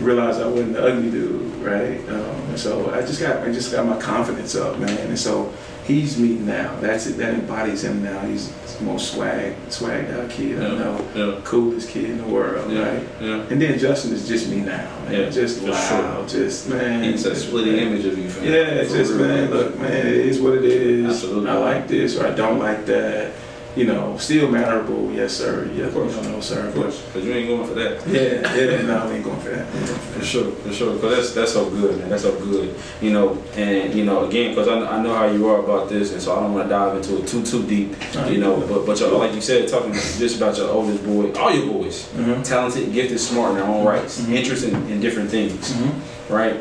realized I wasn't the ugly dude, right? Um, and so I just got I just got my confidence up, man. And so he's me now. That's it. That embodies him now. He's the most swag swagged out kid I know, yeah. coolest kid in the world, Yeah, right? yeah. And then Justin is just me now, man. Yeah, just for loud, just man. It's a splitting image of you, fam. Yeah, For just real, man, look, man, it is what it is. Absolutely. I like this or I don't like that. You know, still mannerable, yes sir. Yeah, Of course. you know, no sir. Of course, because you ain't going for that. Yeah, yeah, no, we ain't going for that. We ain't going for sure, for sure. Because that's that's so good, man. That's so good. You know, and you know, again, because I, I know how you are about this, and so I don't want to dive into it too too deep. Nah, You know, but but your, like you said, talking just about your oldest boy, all your boys, Mhm. talented, gifted, smart in their own rights, Mhm. interested in, in different things, Mhm. right?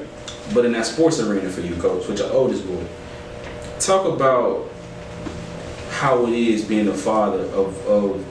But in that sports arena for you, coach, with your oldest boy, talk about how it is being a father of, of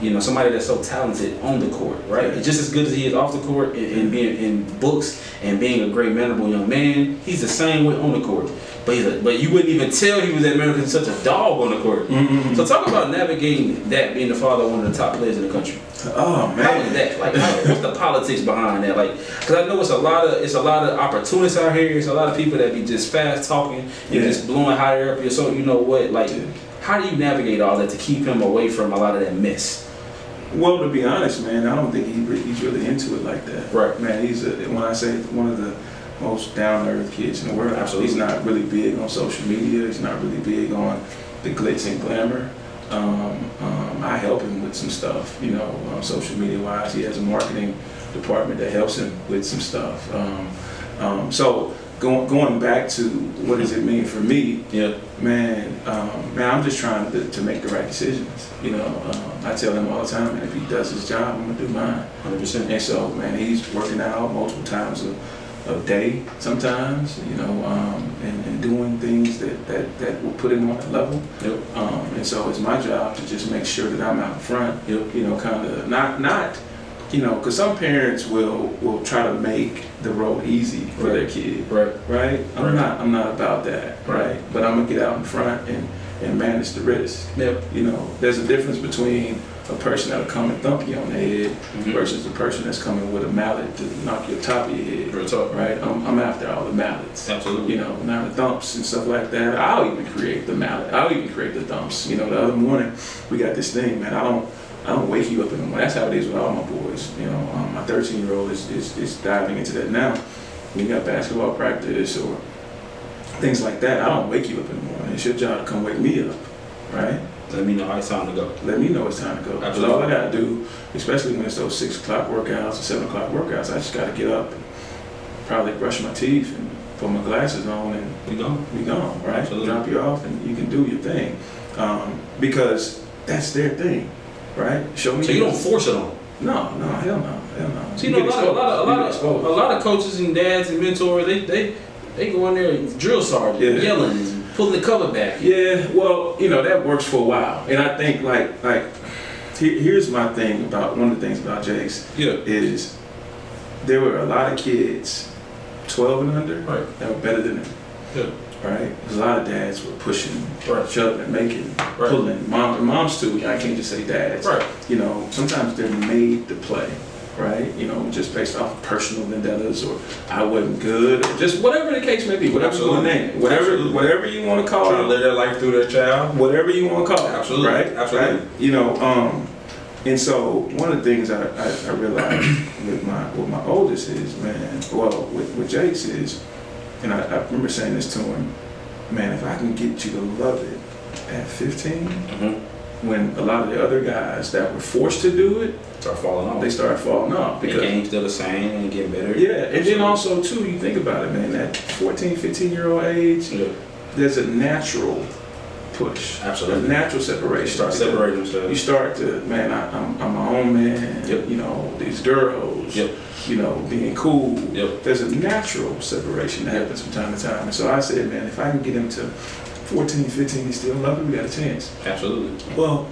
you know somebody that's so talented on the court, right? Just as good as he is off the court and, and being in books and being a great mannerable young man, he's the same way on the court. But he's a, but you wouldn't even tell he was that man because such a dog on the court. Mhm. So talk about navigating that, being the father of one of the top players in the country. Oh How was man. that? Like, how, what's the politics behind that? Like, because I know it's a lot of it's a lot of opportunists out here. It's a lot of people that be just fast talking and Yeah. just blowing hot air up your so you know what? Like, Yeah. How do you navigate all that to keep him away from a lot of that mess? Well, to be honest, man, I don't think he he's really into it like that. Right. Man, he's a, when I say one of the most down to earth kids in the world. Absolutely. He's not really big on social media. He's not really big on the glitz and glamour. Um, um, I help him with some stuff, you know, um, social media wise. He has a marketing department that helps him with some stuff. Um, um, so going going back to what does it mean for me? Yeah. Man, um, man, I'm just trying to, to make the right decisions. You know, um, I tell him all the time, and if he does his job, I'm gonna do mine. Hundred percent. And so, man, he's working out multiple times a, a day sometimes, you know, um, and, and doing things that, that, that will put him on that level. Yep. Um, and so it's my job to just make sure that I'm out front, Yep. you know, kind of not, not, you know, because some parents will, will try to make the road easy for their kid, Right. right? I'm Right. not, I'm not about that, Right. right? But I'm gonna get out in front and, and manage the risk. Yep. You know, there's a difference between a person that'll come and thump you on the head Mhm. versus a person that's coming with a mallet to knock your top of your head. Real talk. Right? I'm, I'm after all the mallets. Absolutely. You know, not the thumps and stuff like that. I'll even create the mallet. I'll even create the thumps. You know, the other morning we got this thing, man. I don't I don't wake you up in the morning. That's how it is with all my boys. You know, um, my 13 year old is, is, is diving into that now. When you got basketball practice or things like that, I don't wake you up in the morning. It's your job to come wake me up, right? Let me know it's time to go. let me know it's time to go. Because all I gotta do, especially when it's those six o'clock workouts or seven o'clock workouts, I just gotta get up and probably brush my teeth and put my glasses on and We go. be gone, right? Absolutely. Drop you off and you can do your thing. Um, because that's their thing, right? Show me. So you don't force it on. 'em. No, no, hell no, hell no. So you know, a lot, of, a lot, of, a lot, of, a lot of coaches and dads and mentors, they they they go in there and drill sergeant, Yeah. yelling, and pulling the cover back. Yeah, well, you know that works for a while, and I think like like here, here's my thing about one of the things about Jace Yeah. is there were a lot of kids, 12 and under, Right. that were better than him. Yeah. Right? Because a lot of dads were pushing, Right. shoving, making, Right. pulling. Mom, moms too. I can't just say dads. Right. You know, sometimes they're made to play. Right? You know, just based off of personal vendettas or I wasn't good or just whatever the case may be. Whatever you want to name it. Whatever, Absolutely. whatever you want to call Trying to it live their life through their child. whatever you want to call it. Absolutely, Right? absolutely. Right? You know, um, and so one of the things I, I, I realized with my with my oldest is, man, well, with, with Jake's is, and I, I remember saying this to him, man, if I can get you to love it at 15, Mm-hmm. when a lot of the other guys that were forced to do it, Start falling off. they start falling off the because game's still the same and getting better. yeah, and then also too, you think about it, man, that 14, 15 year old age, Yeah. there's a natural push, Absolutely. a natural separation. start because- separating you start to, man, I, I'm, I'm my own man. Yep. You know, these girls. Yep. You know, being cool. Yep. There's a natural separation that happens from time to time. And so I said, man, if I can get him to 14, 15, he's still loving, we got a chance. Absolutely. Well,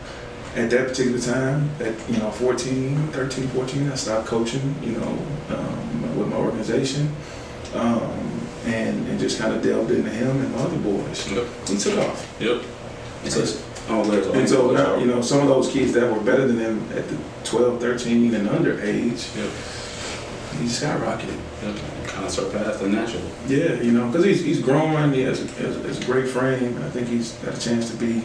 at that particular time, at, you know, 14, 13, 14, I stopped coaching, you know, um, with my organization. Um, and, and just kind of delved into him and my other boys. Yep. He took off. Yep. And so, And so now, you know, some of those kids that were better than them at the 12, 13, and under age, Yep. He skyrocketed. Kind of surpassed the natural. Yeah, you know, because he's, he's growing. He has, has, has a great frame. I think he's got a chance to be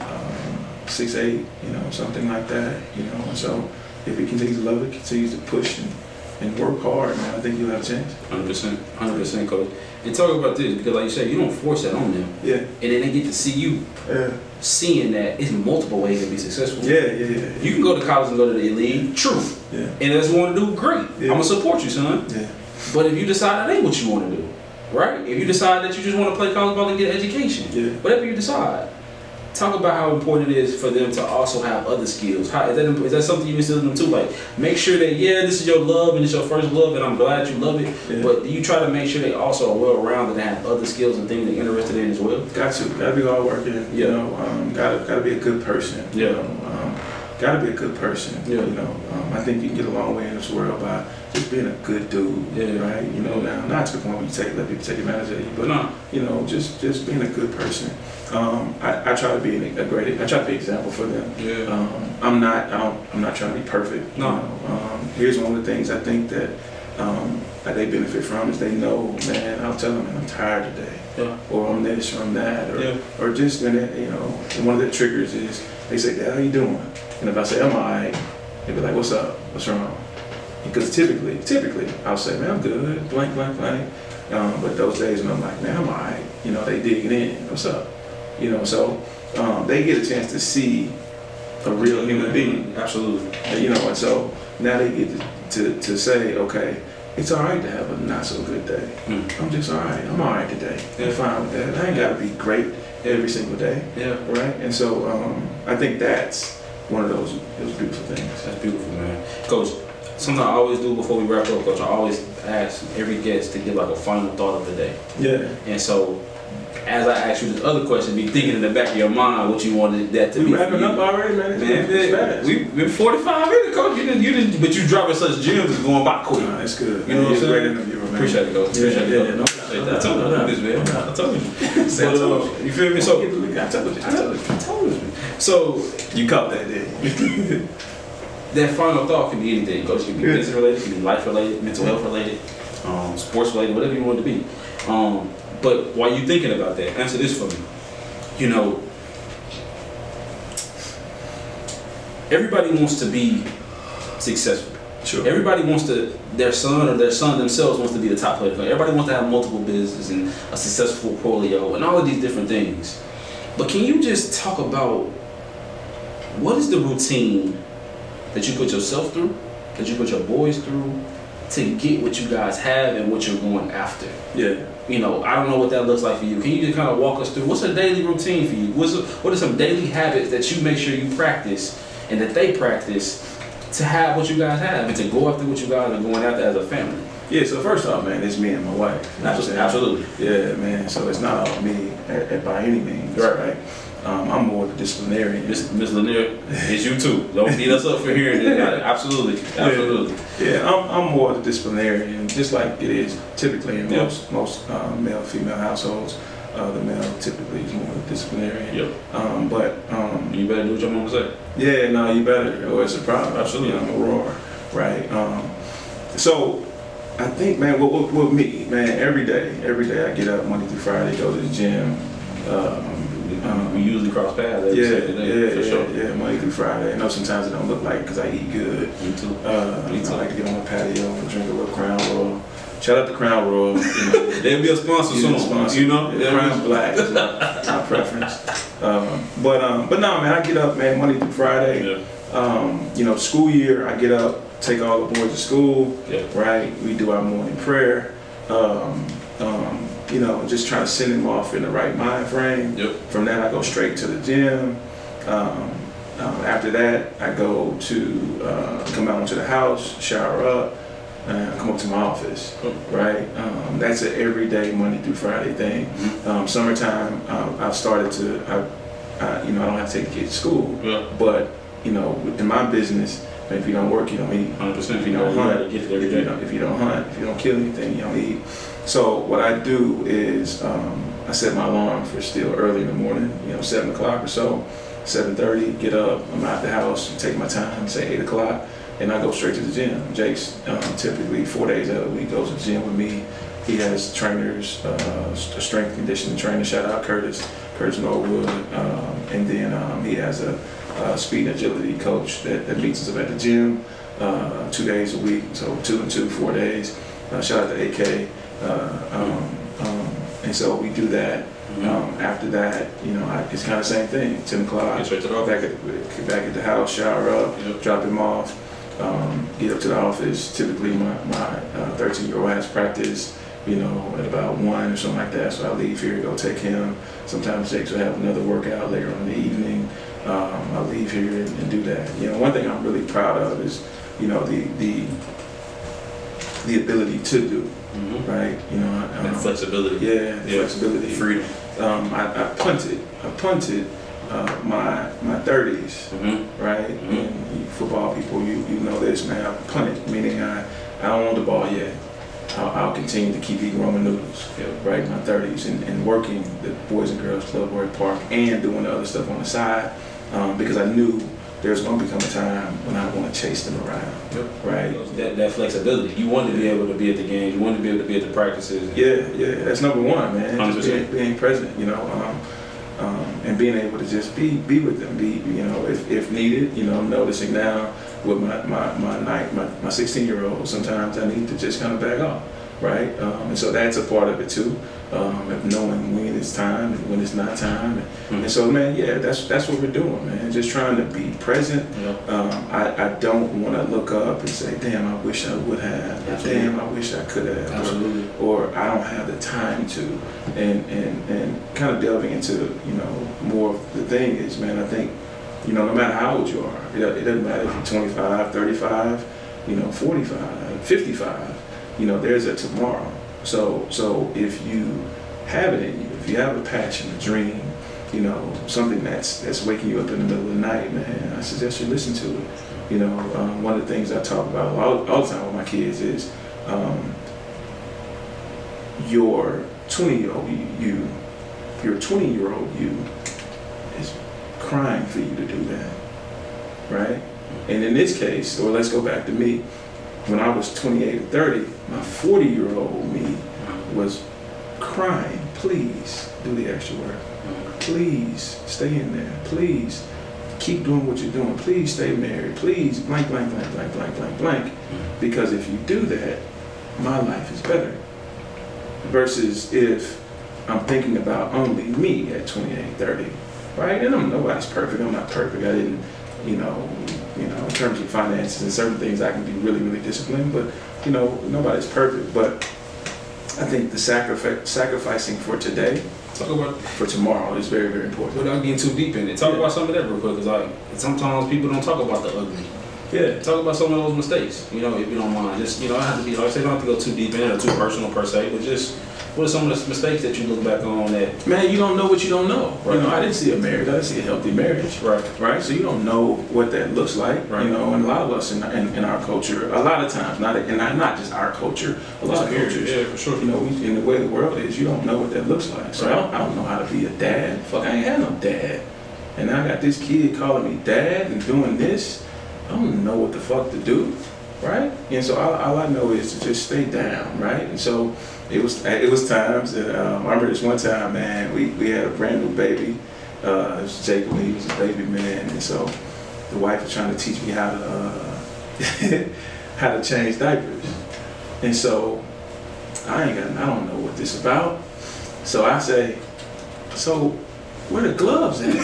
um, six eight, you know, something like that. You know, and so if he continues to love it, continues to push and, and work hard, man, I think he'll have a chance. Hundred percent, hundred percent, coach. And talk about this because, like you said, you don't force that on them, Yeah, and then they get to see you yeah, seeing that it's multiple ways to be successful. yeah, yeah, yeah. You can go to college and go to the elite. Truth. Yeah, And that's you want to do. Great. Yeah. I'm gonna support you, son. yeah, But if you decide that ain't what you want to do, right? If you decide that you just want to play college ball and get an education, yeah. whatever you decide, talk about how important it is for them to also have other skills. How is that? Is that something you instill in them too? Like, make sure that yeah, this is your love and it's your first love, and I'm glad you love it. Yeah. But you try to make sure they also are well rounded and have other skills and things they're interested in as well. Got to, got to be hard working. You know, um, got to, got to be a good person. Yeah. You know, um, got to be a good person. Yeah. You know, um, I think you can get a long way in this world by just being a good dude. Yeah. Right. You know, now not to the point where you take let people take advantage of you, but No. you know, just just being a good person. Um, I, I try to be a great. I try to be an example for them. Yeah. Um, I'm not. I don't, I'm not trying to be perfect. you No. know. Um, here's one of the things I think that um, that they benefit from is they know, man. I'll tell them, man, I'm tired today, Yeah. or I'm this, or I'm that, or Yeah. or just when it, you know. one of the triggers is they say, "Dad, how you doing?" And if I say I'm alright, they'd be like, "What's up? What's wrong?" Because typically, typically, I'll say, "Man, I'm good." Blank, blank, blank. Um, but those days when I'm like, "Man, I'm alright," you know, they digging in. What's up? You know, so um, they get a chance to see a real human being. Absolutely. You know, and so now they get to, to, to say, okay, it's all right to have a not so good day. Mm. I'm just all right. I'm all right today. Yeah. I'm fine with that. I ain't got to be great every single day, Yeah. right? And so um, I think that's one of those those beautiful things. That's beautiful, man. Coach, something I always do before we wrap up, Coach, I always ask every guest to give like a final thought of the day. Yeah. And so, as I ask you this other question, be thinking in the back of your mind what you wanted that to We be. wrapping up already, man. It's, Man, it's fast. we been 45 minutes, Coach. You didn't, you didn't, but you dropping such gems is going by quick. Nah, that's good. You know what I'm saying? great interviewer, man. Appreciate it, Coach. Yeah, Appreciate yeah, it, yeah, no Coach. doubt, Appreciate no that. I told doubt, you no this, man. I told you. (laughs) Say I told you. You feel me? So, I told you. I told you. I told you. I told you. So, You caught that, didn't (laughs) that final thought can be anything, Coach. It can be Good. business related, it can be life related, mental health related, um, sports related, whatever you want it to be. Um, but while you're thinking about that, answer this for me. You know, everybody wants to be successful. Sure. Everybody wants to, their son or their son themselves wants to be the top player. Everybody wants to have multiple businesses and a successful portfolio and all of these different things. But can you just talk about what is the routine that you put yourself through, that you put your boys through, to get what you guys have and what you're going after? Yeah. You know, I don't know what that looks like for you. Can you just kind of walk us through what's a daily routine for you? What's what are some daily habits that you make sure you practice and that they practice to have what you guys have and to go after what you guys are going after as a family? Yeah, so first off, man, it's me and my wife. You know what I'm saying? Absolutely. Yeah, man. So it's not all me at, at by any means, Right. right? Um, I'm more the disciplinarian. Miss Miss Lanier, it's you too. Don't beat us up for hearing it. (laughs) Absolutely, absolutely. Yeah, I'm, I'm more the disciplinarian, just like it is typically in Yeah. most most um, male female households. Uh, the male typically is more disciplinarian. Yep. Um, but um, You better do what your mama say. yeah, no, you better, or it's a problem. Absolutely. I'm a roar, right? Um, so I think, man, with, with, with me, man, every day, every day I get up Monday through Friday, go to the gym. Um, Um, we usually cross paths. every yeah, Saturday, yeah, for yeah, sure. yeah, Monday through Friday. I know sometimes it don't look like because I eat good. Me too. Uh, Me I like to get on the patio and drink a little Crown Royal. Shout out to Crown Royal. You (laughs) know, They'll be a sponsor soon. sponsor. You know, Yeah, Crown's Black is my, my preference. Um, but um, but no, man, I get up, man, Monday through Friday. Yeah, Um, you know, school year, I get up, take all the boys to school, yeah. right? We do our morning prayer. Um, um, you know, just try to send them off in the right mind frame. Yep. From that, I go straight to the gym. Um, um, after that, I go to uh, come out into the house, shower up, and come up to my office. Right, um, that's an everyday Monday through Friday thing. Um, summertime, um, I've started to, I, I, you know, I don't have to take the kids to school, Yeah, but you know, in my business, if you don't work, you don't eat. hundred percent. If you don't hunt, if you don't, if you don't hunt, if you don't kill anything, you don't eat. So what I do is um, I set my alarm for still early in the morning, you know, seven o'clock or so, seven thirty. Get up, I'm out the house, take my time, say eight o'clock. And I go straight to the gym. Jake's um, typically four days out of the week goes to the gym with me. He has trainers, uh, strength conditioning trainer. Shout out Curtis, Curtis Norwood, um, and then um, he has a, a speed and agility coach that, that meets us up at the gym uh, two days a week. So two and two, four days. Uh, shout out to AK. Uh, um, um, and so we do that. Mhm. Um, after that, you know, I, it's kind of the same thing. 10 o'clock, Get straight to the back at, back at the house, shower up, Yep. drop him off, um, get up to the office. Typically, my, my 13 year old has practice, you know, at about 1 or something like that. So I leave here, to go take him. Sometimes Jakes will have another workout later on in the evening. Um, I leave here and, and do that. You know, one thing I'm really proud of is, you know, the, the, the ability to do, Mhm. right? You know, I- And um, flexibility. yeah, the Yeah. flexibility. Freedom. Um, I, I punted, I punted uh, my my 30s, Mhm. right? Mhm. You football people, you, you know this, man. I punted, meaning I, I don't want the ball yet. I'll, I'll continue to keep eating Roman noodles, Yeah. right? My 30s and, and working the Boys and Girls Club Warwick Park and doing the other stuff on the side um, because I knew there's going to become a time when I want to chase them around, Yep. right? That, that flexibility. You want to be able to be at the games. You want to be able to be at the practices. Yeah, yeah, that's number one, man. Just 100%. being, being present, you know, um, um, and being able to just be be with them, be you know, if, if needed, you know, I'm noticing now with my my my my, my 16 year old, sometimes I need to just kind of back off, right? Um, and so that's a part of it too, um, of knowing when it's time and when it's not time, and, Mhm. and so man, yeah, that's that's what we're doing, man. Just trying to be present. Um, I, I don't want to look up and say, damn, I wish I would have. Absolutely. Damn, I wish I could have. Or- Absolutely. or I don't have the time to, and and and kind of delving into you know more of the thing is, man, I think you know no matter how old you are, it, it doesn't matter if you're 25, 35, you know, 45, 55, you know, there's a tomorrow. So so if you have it in you, if you have a passion, a dream, you know, something that's that's waking you up in the middle of the night, man, I suggest you listen to it. You know, um, one of the things I talk about all, all the time with my kids is. Um, your 20 year old you, your 20 year old you is crying for you to do that, right? And in this case, or let's go back to me, when I was 28 or 30, my 40 year old me uh-huh. was crying, please do the extra work. Uh-huh. Please stay in there. Please keep doing what you're doing. Please stay married. Please blank, blank, blank, blank, blank, blank, blank. Uh-huh. Because if you do that, my life is better versus if I'm thinking about only me at 28, 30, right? And I'm nobody's perfect. I'm not perfect. I didn't, you know, you know, in terms of finances and certain things, I can be really, really disciplined. But you know, nobody's perfect. But I think the sacrifice, sacrificing for today, Talk about for tomorrow, is very, very important. without getting too deep in it. Talk Yeah. about some of that real quick, because like sometimes people don't talk about the ugly. Yeah. Talk about some of those mistakes. You know, if you don't mind, just you know, I have to be like I said, don't have to go too deep in it or too personal per se, but just what are some of the mistakes that you look back on that? Man, you don't know what you don't know. Right. You know, I didn't see a marriage. I didn't see a healthy marriage. Right. right? So you don't know what that looks like, Right. you know. And a lot of us in, in, in our culture, a lot of times, not and not, not just our culture, a lot of cultures, Yeah, for sure. you know, we, in the way the world is, you don't know what that looks like. So I, don't, I don't know how to be a dad. Fuck, I ain't had no dad, and now I got this kid calling me dad and doing this. I don't know what the fuck to do, right? And so all, all I know is to just stay down, right? And so it was it was times that um, I remember this one time, man. We we had a brand new baby. Uh, it was Jacob. He was a baby man, and so the wife was trying to teach me how to uh, (laughs) how to change diapers. And so I ain't got I don't know what this about. So I say, so where the gloves at?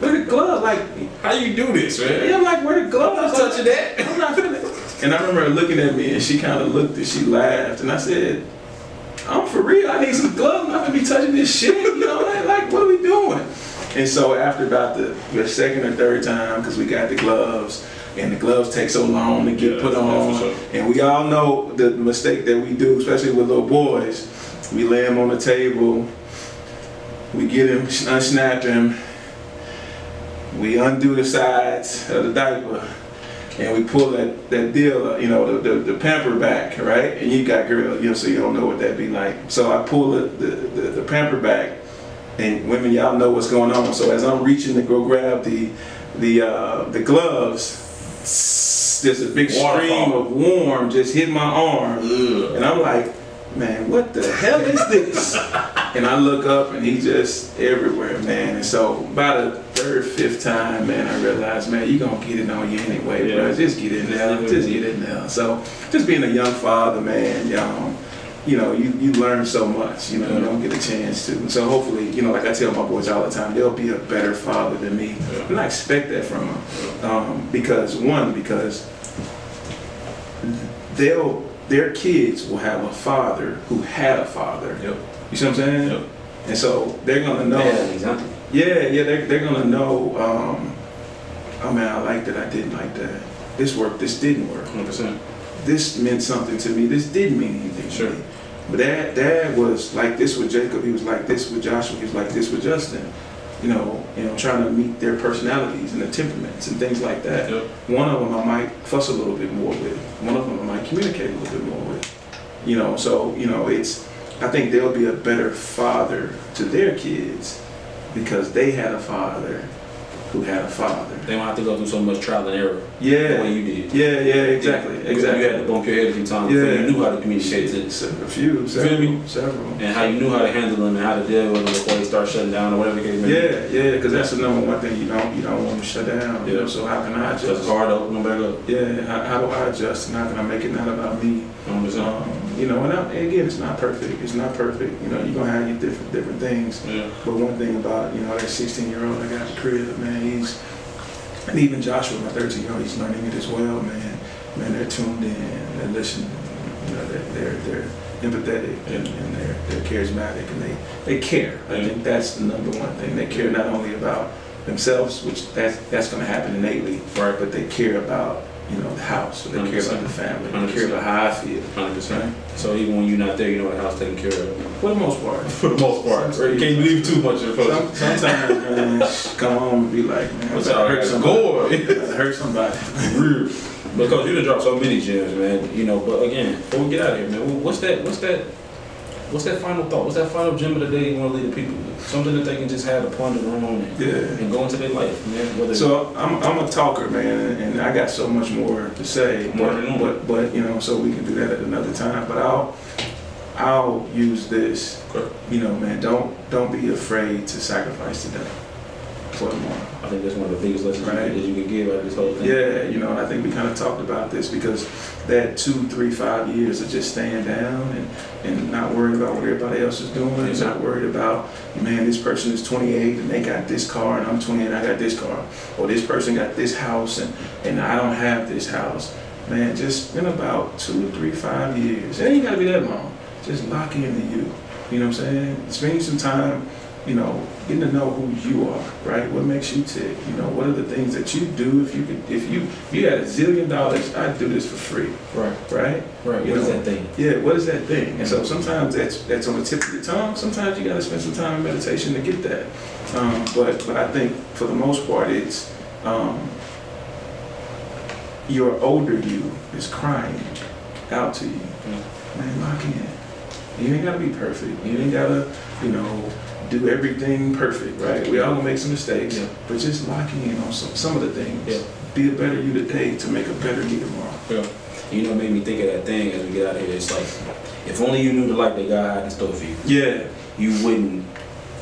where the gloves? Like How you do this, man? yeah, I'm like, where the gloves? touching that. I'm not finna. And I remember her looking at me and she kind of looked and she laughed and I said, I'm for real. I need some gloves. I'm not gonna be touching this shit. You know, like, like what are we doing? And so after about the, the second or third time, because we got the gloves, and the gloves take so long to get Yeah, put on, sure. and we all know the mistake that we do, especially with little boys. We lay them on the table, we get him, unsnap him, we undo the sides of the diaper, and we pull that, that deal, uh, you know, the, the, the pamper back, right? And you got girl, you know, so you don't know what that be like. So I pull the, the, the, the pamper back, and women, y'all know what's going on. So as I'm reaching to go grab the the uh, the gloves, there's a big stream of warm just hit my arm, and I'm like, man, what the hell is this? and I look up, and he's just everywhere, man. And so by the third, fifth time, man, I realized, man, you gonna get it on you anyway, Yeah. bro. Just get in there, just get in there. So just being a young father, man, um, you know, you, you learn so much, you know, you don't get a chance to. And so hopefully, you know, like I tell my boys all the time, they'll be a better father than me. And I expect that from them. Um, because, one, because they'll, their kids will have a father who had a father. Yep. You see what I'm saying? Yep. And so they're gonna know. Yeah, exactly. Yeah, yeah, they're, they're gonna know, um, oh man, I liked it, I didn't like that. This worked, this didn't work. 100%. This meant something to me, this didn't mean anything Sure. to me. But dad, dad was like this with Jacob, he was like this with Joshua, he was like this with Justin. You know, you know, trying to meet their personalities and their temperaments and things like that. Yep. One of them I might fuss a little bit more with. One of them I might communicate a little bit more with. You know, so you know, it's. I think they'll be a better father to their kids because they had a father who had a father. They don't have to go through so much trial and error the Yeah, way you did. yeah, yeah, exactly, You- exactly. You had to bump your head a few times before Yeah. you knew how to communicate to A few, feel several, me? several. and how you knew how to handle them and how to deal with them before they start shutting down or whatever the case may be. Yeah, yeah, because that's the number one thing you don't you don't want to shut down. You Yeah. know, so how can I adjust? it's hard to open them back up. Yeah, how, how do I adjust and how can I make it not about me? 100%. Um, you know, and, I, and again, it's not perfect. It's not perfect. You know, you're gonna have your different different things. Yeah. But one thing about you know that 16 year old I got in the crib, man, he's and even Joshua, my 13 year old, he's learning it as well, man. Man, they're tuned in, they're listening, you know, they're they're, they're empathetic and, and they're they're charismatic and they they care. I think that's the number one thing. They care not only about themselves, which that's that's gonna happen innately, Right. but they care about you know the house, or they care about the family, they care 100%. about how I feel. 100%. So even when you're not there, you know the house taken care of. For the most part. For the most part. Right? You can't leave too much of Some, sometimes, man, come home and be like, man, What's I up? hurt somebody. Go I hurt somebody. (laughs) Real. Because you done dropped so many gems, man. You know, but again, before we get out of here, man, what's that? What's that? What's that final thought? What's that final gem of the day you want to leave the people with? Something that they can just have to ponder on and, Yeah. and go into their life, man. Whether So I'm, I'm a talker, man, and I got so much more to say, More but, but, but you know, so we can do that at another time. But I'll, I'll use this. You know, man, don't don't be afraid to sacrifice today for tomorrow. I think that's one of the biggest lessons Right. that you can give out of this whole thing. Yeah, you know, and I think we kind of talked about this because that two, three, five years of just staying down and, and not worried about what everybody else is doing, and not worried about, man, this person is 28 and they got this car and I'm 28 and I got this car, or this person got this house and, and I don't have this house. Man, just in about two, three, five years. It ain't got to be that long. Just lock into you. You know what I'm saying? Spending some time you know, getting to know who you are, right? What makes you tick? You know, what are the things that you do if you could, if you, if you had a zillion dollars, I'd do this for free, Right. right? Right. You What is know, that thing? Yeah, what is that thing? And so sometimes that's that's on the tip of your tongue. Sometimes you got to spend some time in meditation to get that. Um, but but I think for the most part, it's um, your older you is crying out to you. Man, lock in. You ain't gotta be perfect. You ain't gotta, you know, do everything perfect, right? We all gonna make some mistakes, Yeah. but just locking in on some, some of the things. Yeah. Be a better you today to make a better you tomorrow. Yeah. You know, made me think of that thing as we get out of here. It's like, if only you knew the life that God had in store for you, Yeah. you wouldn't,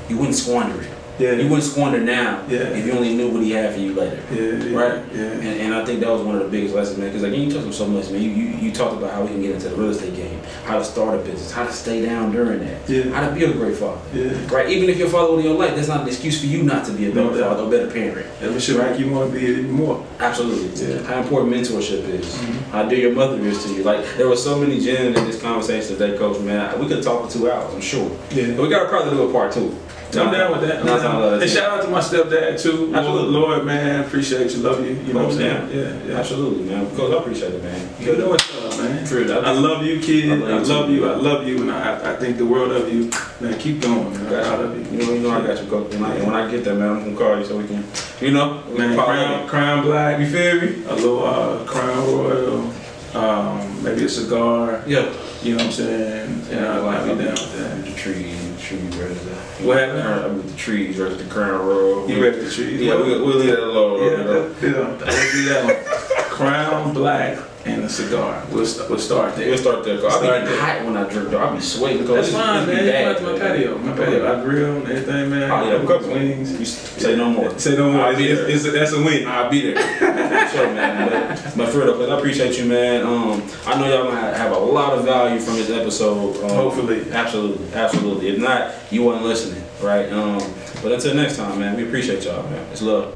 you wouldn't squander it. Yeah. You wouldn't squander now Yeah. if you only knew what He had for you later. Yeah, yeah, Right. Yeah. And, and I think that was one of the biggest lessons, man. Because again, you talked about so much, man. You, you you talked about how we can get into the real estate game, how to start a business, how to stay down during that, Yeah. how to be a great father. Yeah. Right. Even if your father was in your life, that's not an excuse for you not to be a better No father or better parent. That should make you want to be it even more. Absolutely. Yeah. How important mentorship is. Mhm. How dear your mother is to you. Like there were so many gems in this conversation today, Coach. Man, we could talk for two hours. I'm sure. Yeah. But we gotta probably do a part two. I'm down with that. I'm Nah, down. nah, nah, And shout out to my stepdad too. Lord, Absolutely. Lord, man, appreciate you, love you. You know what I'm saying? Yeah. Yeah, yeah. Absolutely, man. Because I appreciate it, man. You know what's up, man. True. I love you, kid. I I love you. I love you, and I, I think the world of you. Man, keep going, man. Proud of you. You know, you know, I got you, Coach. I, when I get there, man, I'm gonna call you so we can, you know, Man, crown, crown black. You feel me? A little uh, crown royal. Um, maybe a cigar. Yeah. You know what I'm saying? And I'll, I'll be down with that. The trees, the trees versus the. What happened? I'm uh, with the trees versus the crown royal. You ready the trees? Yeah, we'll, we'll leave that alone. Yeah, you know. yeah. Let's do that one. Crown Black and a cigar. We'll, st- we'll start there. We'll start there. 'cause I Start be there. hot when I drink though. I be sweating. That's it's- fine, man. You bad, come out to my patio. My patio. I grill and everything, man. Oh yeah, cook wings. You say no more. Say no more. I'll be It's, there. it's, that's a win. I'll be there. Sure, man. But, but for real, though, I appreciate you, man. Um, I know y'all gonna have a lot of value from this episode. Um, Hopefully. Absolutely, absolutely. If not, you weren't listening, right? Um, but until next time, man, we appreciate y'all, man. It's love.